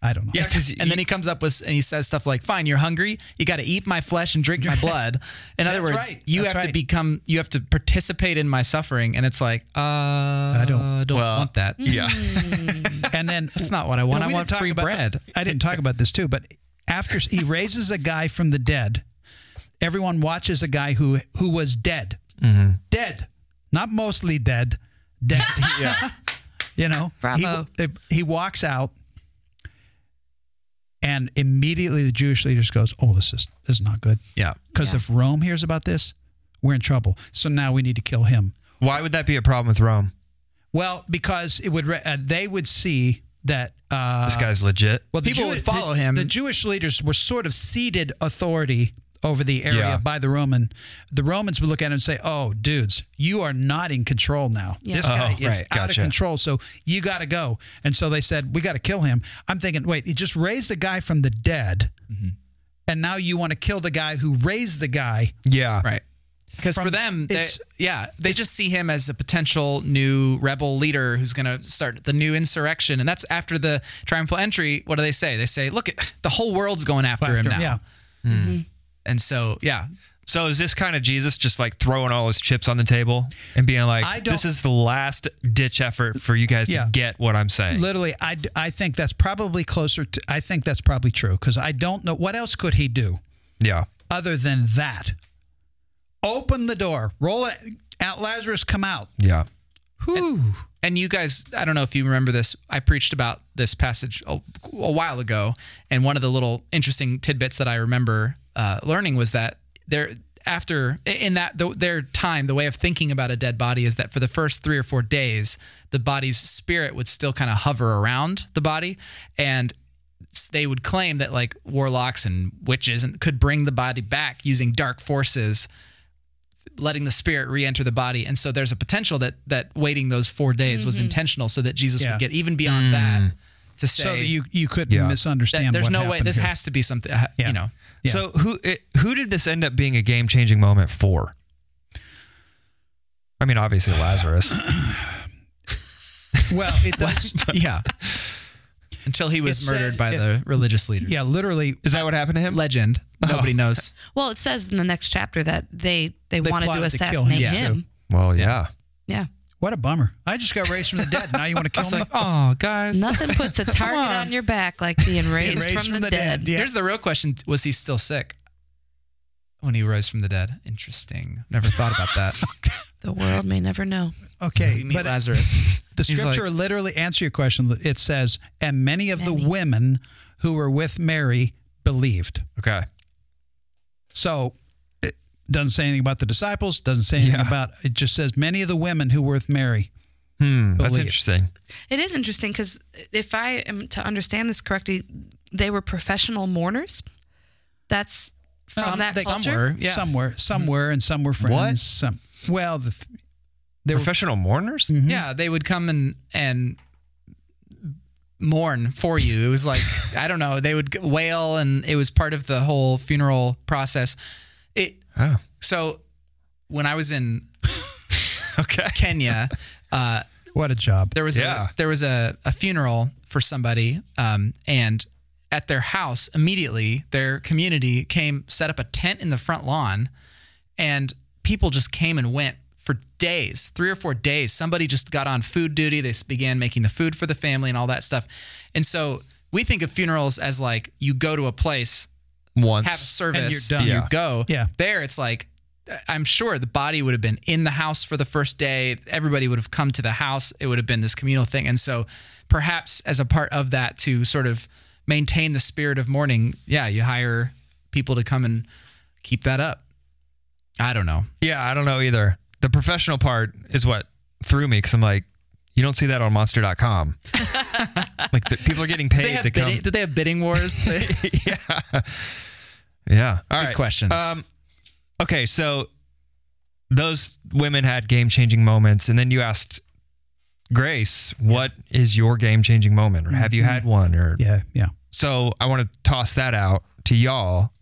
I don't know. Yeah, because And then he comes up with and he says stuff like, "Fine, you're hungry. You got to eat my flesh and drink my blood." In other words, right. you That's have to become, you have to participate in my suffering. And it's like, uh, I don't- Well, want that. yeah. And then That's not what I want. No, I want free about- bread. I didn't talk about this too, but after he raises a guy from the dead, everyone watches a guy who who was dead dead, not mostly dead, dead. Yeah. You know, Bravo. He, he walks out, and immediately the Jewish leaders goes, "Oh, this is this is not good." Yeah. Because Yeah. if Rome hears about this, we're in trouble. So now we need to kill him. Why would that be a problem with Rome? Well, because it would re- uh, they would see that uh, This guy's legit. well, the People would follow the- him. The Jewish leaders were sort of ceded authority over the area Yeah. by the Roman. The Romans would look at him and say, "Oh, dudes, you are not in control now. Yeah. This guy Oh, is right. out Gotcha. of control. So you got to go." And so they said, "We got to kill him." I'm thinking, wait, he just raised the guy from the dead, Mm-hmm. and now you want to kill the guy who raised the guy? Yeah. Right. Because for them, they, it's- yeah, they just see him as a potential new rebel leader who's going to start the new insurrection, and that's after the triumphal entry. What do they say? They say, "Look, the whole world's going after, him now." Yeah. And so, yeah, So is this kind of Jesus just like throwing all his chips on the table and being like, I don't- this is the last ditch effort for you guys Yeah. to get what I'm saying? Literally, I, I think that's probably closer to. I think that's probably true because I don't know what else could he do. yeah. other than that. Open the door, roll it out, Lazarus, come out. Yeah. Whew. And you guys, I don't know if you remember this. I preached about this passage a, a while ago, and one of the little interesting tidbits that I remember uh, learning was that there, after in that the, their time, the way of thinking about a dead body is that for the first three or four days, the body's spirit would still kind of hover around the body, and they would claim that like warlocks and witches and could bring the body back using dark forces letting the spirit re-enter the body and so there's a potential that that waiting those four days was intentional so that jesus Yeah. would get even beyond that to say So that you you couldn't Yeah. that misunderstand. there's what no way this here. has to be something uh, Yeah. you know Yeah. So who it, who did this end up being a game changing moment for? I mean, obviously Lazarus. Well, it does. yeah until he was It said- uh, murdered by it- the religious leaders yeah, literally. Is that what happened to him? legend oh. nobody knows Well, it says in the next chapter that they they, They wanted to plotted to assassinate him, him. too. Well, yeah. Yeah. What a bummer. I just got raised from the dead. Now you want to kill me? like oh guys Nothing puts a target on. on your back like being raised, from, the, dead. Yeah. here's the real question was he still sick when he rose from the dead interesting never thought about that The world may never know. Okay, we meet but lazarus the He's like- scripture literally answer your question. It says, "And many of the women who were with Mary believed." Okay. So it doesn't say anything about the disciples. Doesn't say anything Yeah. about. It just says many of the women who were with Mary. Hmm. That's interesting. It is interesting because if I am to understand this correctly, they were professional mourners. That's from Some- that they- culture. some were. Yeah. Some were, some were, and some were friends. What? Some well, the, th- they were Professional mourners? Mm-hmm. Yeah, they would come and and mourn for you. It was like I don't know. They would wail, and it was part of the whole funeral process. It Oh. so when I was in Okay. Kenya, uh, what a job. there was Yeah. a there was a, a funeral for somebody, um, and at their house immediately, their community came set up a tent in the front lawn, and people just came and went for days, three or four days. Somebody just got on food duty. They began making the food for the family and all that stuff, and so we think of funerals as like you go to a place Once. have a service, you're done. you Yeah. go. Yeah. There, it's like I'm sure the body would have been in the house for the first day. Everybody would have come to the house. It would have been this communal thing, and so perhaps as a part of that to sort of maintain the spirit of mourning, yeah, you hire people to come and keep that up. I don't know. Yeah, I don't know either. The professional part is what threw me because I'm like, you don't see that on monster.com. like, the, people are getting paid to come. bidding, did they have bidding wars? yeah. Yeah. All Good right. questions. Um, okay, so those women had game changing moments, and then you asked Grace, "What is your game changing moment, or have you had one?" Or Yeah, yeah. so I want to toss that out to y'all.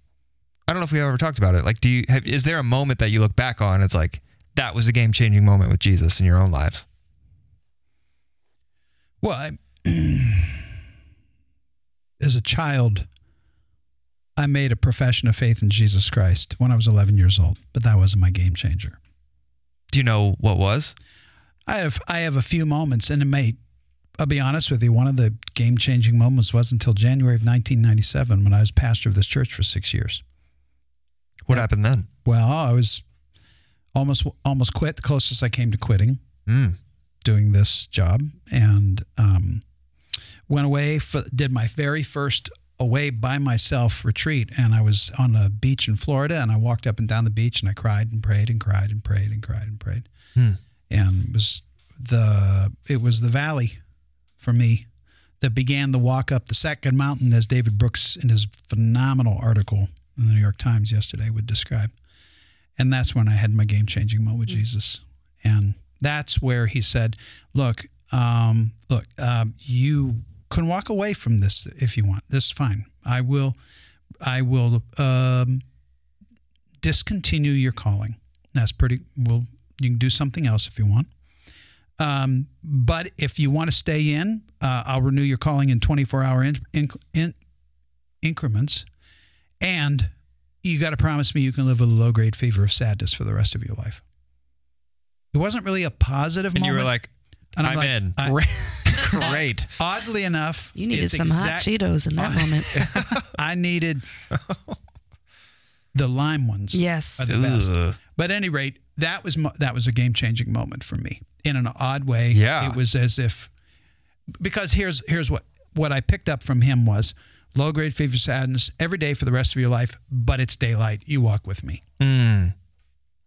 I don't know if we have ever talked about it. Like, do you have? Is there a moment that you look back on? It's like that was a game changing moment with Jesus in your own lives. Well, I, as a child, I made a profession of faith in Jesus Christ when I was 11 years old, but that wasn't my game changer. Do you know what was? I have I have a few moments, and it may. I'll be honest with you. One of the game changing moments was until January of 1997 when I was pastor of this church for six years. What Yeah. happened then? Well, I was almost almost quit. The closest I came to quitting, doing this job, and um, went away. For, did my very first away by myself retreat, and I was on a beach in Florida, and I walked up and down the beach, and I cried and prayed and cried and prayed and cried and prayed, and it was the it was the valley for me that began the walk up the second mountain, as David Brooks in his phenomenal article in the New York Times yesterday would describe. And that's when I had my game changing moment with Jesus. And that's where he said, Look, um, look, um, you can walk away from this if you want. This is fine. I will, I will um, discontinue your calling. That's pretty, well, you can do something else if you want. Um, but if you want to stay in, uh, I'll renew your calling in 24 hour in, in, in increments. And you got to promise me you can live with a low grade fever of sadness for the rest of your life. It wasn't really a positive And moment. you were like, And I'm like, in. I- Great. oddly enough, You needed it's some hot Cheetos in that moment. I needed the lime ones. Yes. are the best. But at any rate, that was mo- that was a game changing moment for me in an odd way. Yeah. it was as if because here's here's what what I picked up from him was low grade fever sadness every day for the rest of your life, but it's daylight. You walk with me. Mm.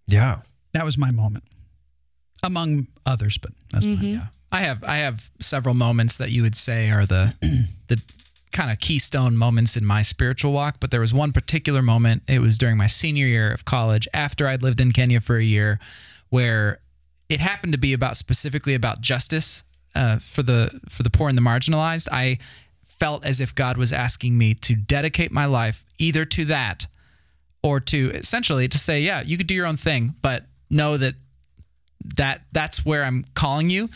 Yeah. That was my moment, among others, but that's mine. Yeah. I have I have several moments that you would say are the the kind of keystone moments in my spiritual walk, but there was one particular moment. It was during my senior year of college after I'd lived in Kenya for a year where it happened to be about specifically about justice uh, for the for the poor and the marginalized. I felt as if God was asking me to dedicate my life either to that or to essentially to say, yeah, you could do your own thing, but know that that that's where I'm calling you.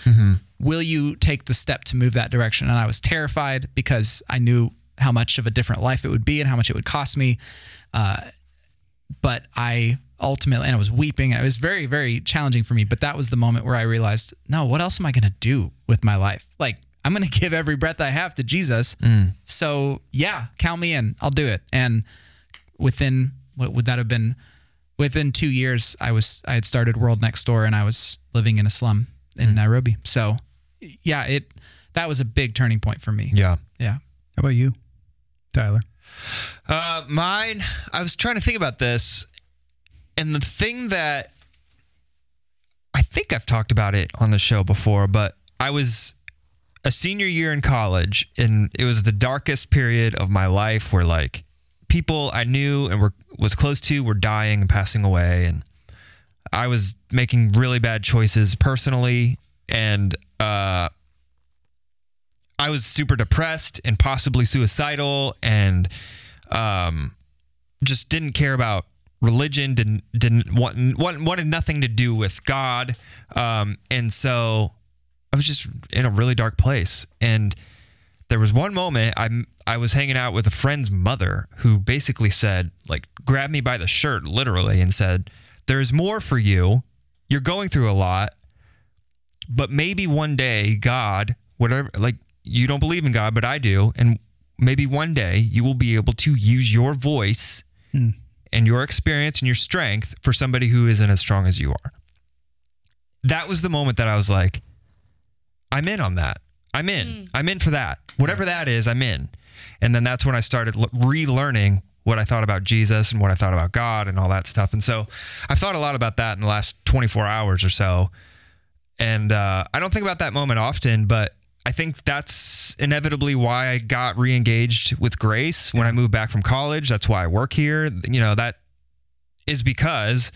Will you take the step to move that direction? And I was terrified because I knew how much of a different life it would be and how much it would cost me. Uh, but I ultimately, and I was weeping. It was very, very challenging for me. But that was the moment where I realized, no, what else am I going to do with my life? Like, I'm going to give every breath I have to Jesus. So, yeah, count me in. I'll do it. And within, what would that have been? Within two years, I was I had started World Next Door, and I was living in a slum in Nairobi. So, yeah, it that was a big turning point for me. Yeah. Yeah. How about you, Tyler? Uh, mine, I was trying to think about this, and the thing that I think I've talked about it on the show before, but I was a senior year in college, and it was the darkest period of my life where like people I knew and were was close to were dying and passing away, and I was making really bad choices personally, and uh, I was super depressed and possibly suicidal, and um, just didn't care about religion. Didn't didn't want, want wanted nothing to do with God, um, and so I was just in a really dark place. And there was one moment I I was hanging out with a friend's mother who basically said like grabbed me by the shirt literally and said, "There's more for you. You're going through a lot, but maybe one day God, whatever like you don't believe in God, but I do, and maybe one day you will be able to use your voice hmm. and your experience and your strength for somebody who isn't as strong as you are." That was the moment that I was like, I'm in on that. I'm in. I'm in for that. Whatever that is, I'm in. And then that's when I started l- relearning what I thought about Jesus and what I thought about God and all that stuff. And so I've thought a lot about that in the last 24 hours or so. And uh, I don't think about that moment often, but I think that's inevitably why I got re-engaged with Grace when I moved back from college. That's why I work here. You know, that is because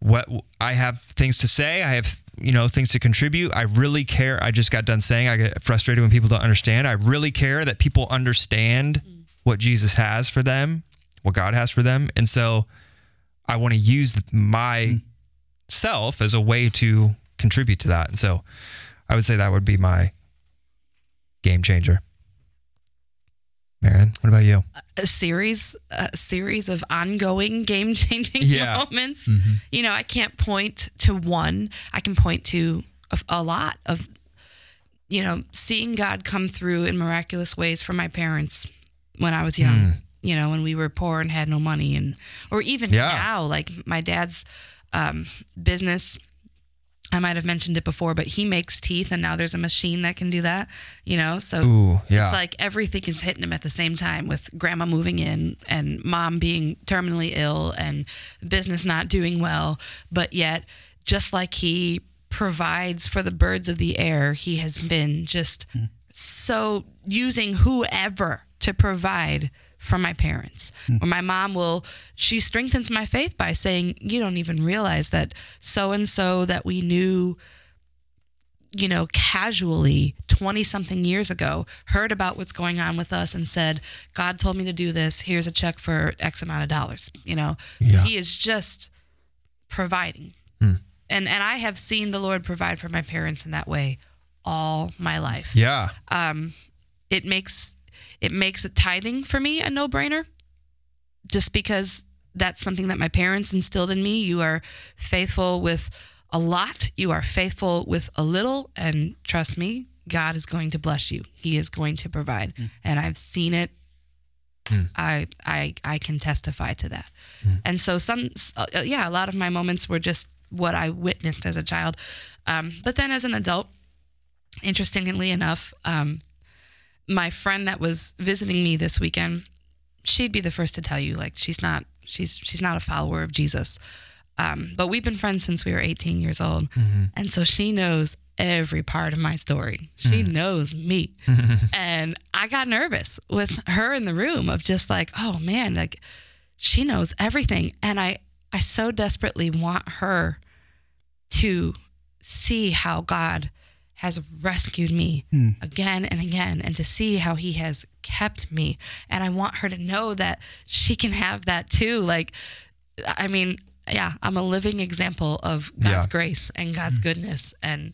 what I have things to say. I have you know things to contribute. I really care. I just got done saying I get frustrated when people don't understand. I really care that people understand mm. what Jesus has for them, what God has for them, and so I want to use my mm. self as a way to contribute to that. And so I would say that would be my game changer. Marin, what about you? a series a series of ongoing game changing Yeah. moments you know i can't point to one i can point to a, a lot of you know seeing god come through in miraculous ways for my parents when i was young you know when we were poor and had no money and or even Yeah. now like my dad's um, business. I might have mentioned it before, but he makes teeth, and now there's a machine that can do that. You know, so Ooh, yeah. it's like everything is hitting him at the same time with grandma moving in and mom being terminally ill and business not doing well. But yet, just like he provides for the birds of the air, he has been just hmm. so using whoever to provide for my parents. Or my mom will, she strengthens my faith by saying, You don't even realize that so and so that we knew you know, casually 20 something years ago, heard about what's going on with us and said, God told me to do this. Here's a check for X amount of dollars. You know, Yeah. He is just providing. And, and I have seen the Lord provide for my parents in that way all my life. yeah. Um, It makes it makes it tithing for me a no brainer just because that's something that my parents instilled in me. You are faithful with a lot, you are faithful with a little, and trust me, God is going to bless you. He is going to provide. And I've seen it. I, I I can testify to that. And so some uh, yeah, a lot of my moments were just what I witnessed as a child. Um, but then as an adult, interestingly enough, um, my friend that was visiting me this weekend, she'd be the first to tell you like she's not she's she's not a follower of Jesus. Um, but we've been friends since we were 18 years old, and so she knows every part of my story. She knows me, and I got nervous with her in the room of just like, oh man, like she knows everything, and I I so desperately want her to see how God has rescued me again and again and to see how he has kept me. And I want her to know that she can have that too. Like I mean yeah I'm a living example of God's Yeah. grace and God's goodness and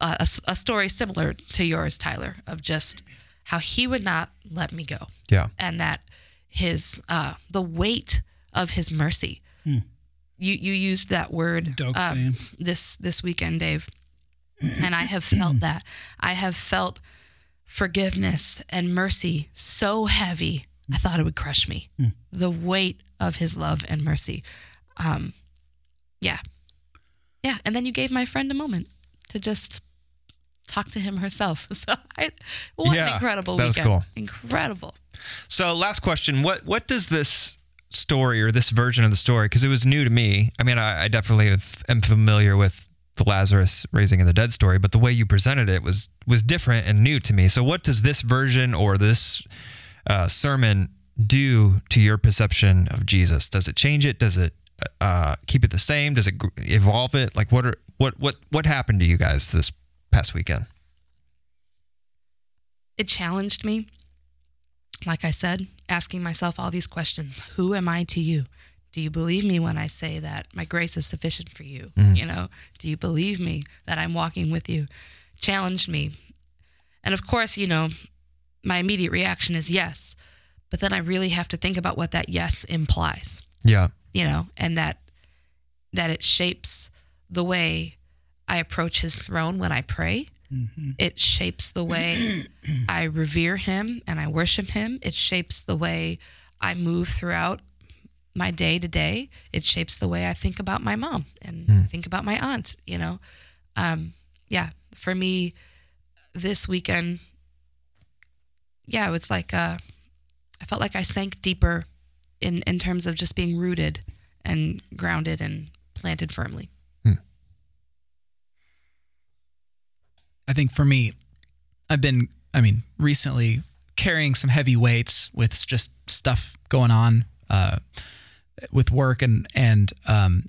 uh, a, a story similar to yours Tyler of just how he would not let me go. Yeah. and that his uh, the weight of his mercy. You you used that word um, this this weekend, Dave, and I have felt that. I have felt forgiveness and mercy so heavy. I thought it would crush me. The weight of his love and mercy. Um, yeah, yeah. And then you gave my friend a moment to just talk to him herself. So I, what Yeah, an incredible that was weekend! cool. Incredible. So, last question: what what does this story or this version of the story? Because it was new to me. I mean, I, I definitely have- am familiar with the Lazarus raising of the dead story, but the way you presented it was was different and new to me. So, what does this version or this uh, sermon do to your perception of Jesus? Does it change it? Does it uh, keep it the same? Does it evolve it? Like, what are what what what happened to you guys this past weekend? it challenged me. Like I said, asking myself all these questions Who am I to you? Do you believe me when I say that my grace is sufficient for you? Mm-hmm. You know, do you believe me that I'm walking with you? Challenged me. And of course, you know, my immediate reaction is yes. But then I really have to think about what that yes implies Yeah, you know, and that that it shapes the way I approach his throne when I pray. Mm-hmm. It shapes the way I revere him and I worship him. It shapes the way I move throughout my day to day. It shapes the way I think about my mom and think about my aunt, you know. Um, yeah, for me this weekend yeah, it's like uh I felt like I sank deeper in in terms of just being rooted and grounded and planted firmly. I think for me, I've been, I mean, recently carrying some heavy weights with just stuff going on uh, with work and and um,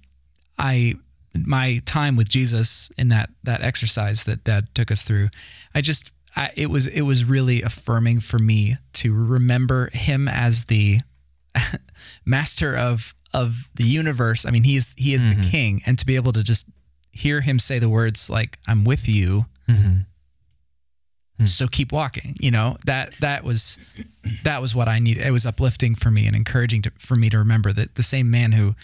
I my time with Jesus in that that exercise that Dad took us through, I just I, it was it was really affirming for me to remember him as the master of of the universe. I mean, he is he is the king, and to be able to just hear him say the words like "I'm with you." Hmm. So keep walking. You know that that was that was what I needed. It was uplifting for me and encouraging to, for me to remember that the same man who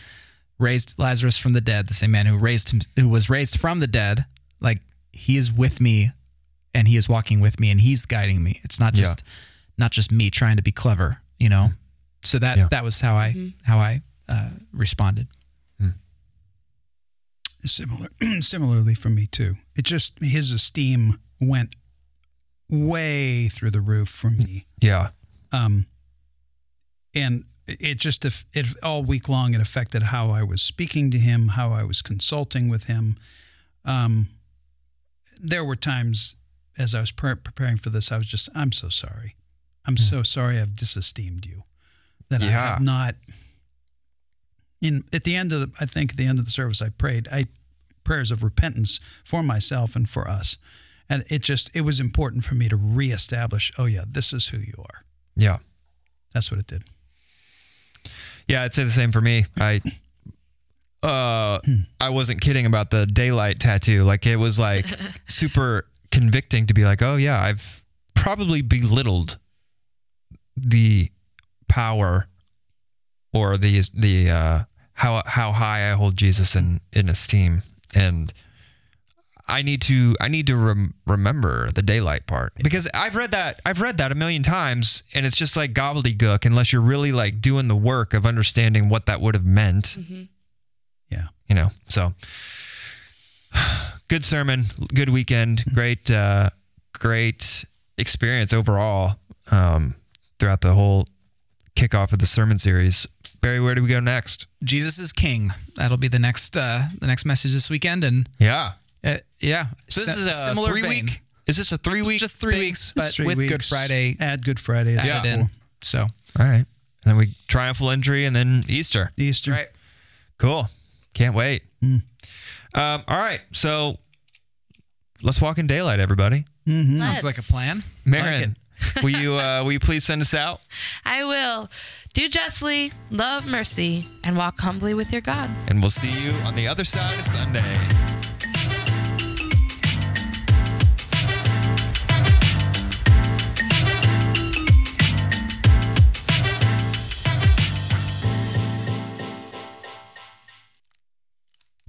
raised Lazarus from the dead, the same man who raised him, who was raised from the dead, like he is with me, and he is walking with me, and he's guiding me. It's not Yeah. just not just me trying to be clever. You know. So that Yeah. that was how I mm-hmm. how I uh, responded. Hmm. Similar, similarly for me too. It just his esteem went way through the roof for me. Yeah. um, and it just it all week long it affected how I was speaking to him, how I was consulting with him. Um, there were times as I was pre- preparing for this, I was just I'm so sorry, I'm so sorry I've disesteemed you, that I have not. In at the end of the, I think at the end of the service, I prayed I prayers of repentance for myself and for us, and it just it was important for me to reestablish. Oh yeah, this is who you are. Yeah. That's what it did. Yeah, I'd say the same for me. I uh I wasn't kidding about the daylight tattoo. Like it was like super convicting to be like, "Oh yeah, I've probably belittled the power or the the uh how how high I hold Jesus in in esteem." And I need to I need to rem- remember the daylight part because I've read that I've read that a million times and it's just like gobbledygook unless you're really like doing the work of understanding what that would have meant. Yeah. You know. So good sermon, good weekend, great uh great experience overall um throughout the whole kickoff of the sermon series. Barry, where do we go next? Jesus is King. That'll be the next uh, the next message this weekend, and Yeah. Yeah, So this si- is a similar three vein. week. Is this a three week? just three thing? weeks, but Three with Good. Friday Add Good Friday. added That's in. So All right. And then we triumphal entry and then Easter. Easter. right, Cool. Can't wait. Um, all right. So let's walk in daylight, everybody. sounds like a plan. Marin, will you uh, will you please send us out? I will do justly, love mercy, and walk humbly with your God. And we'll see you on the other side of Sunday.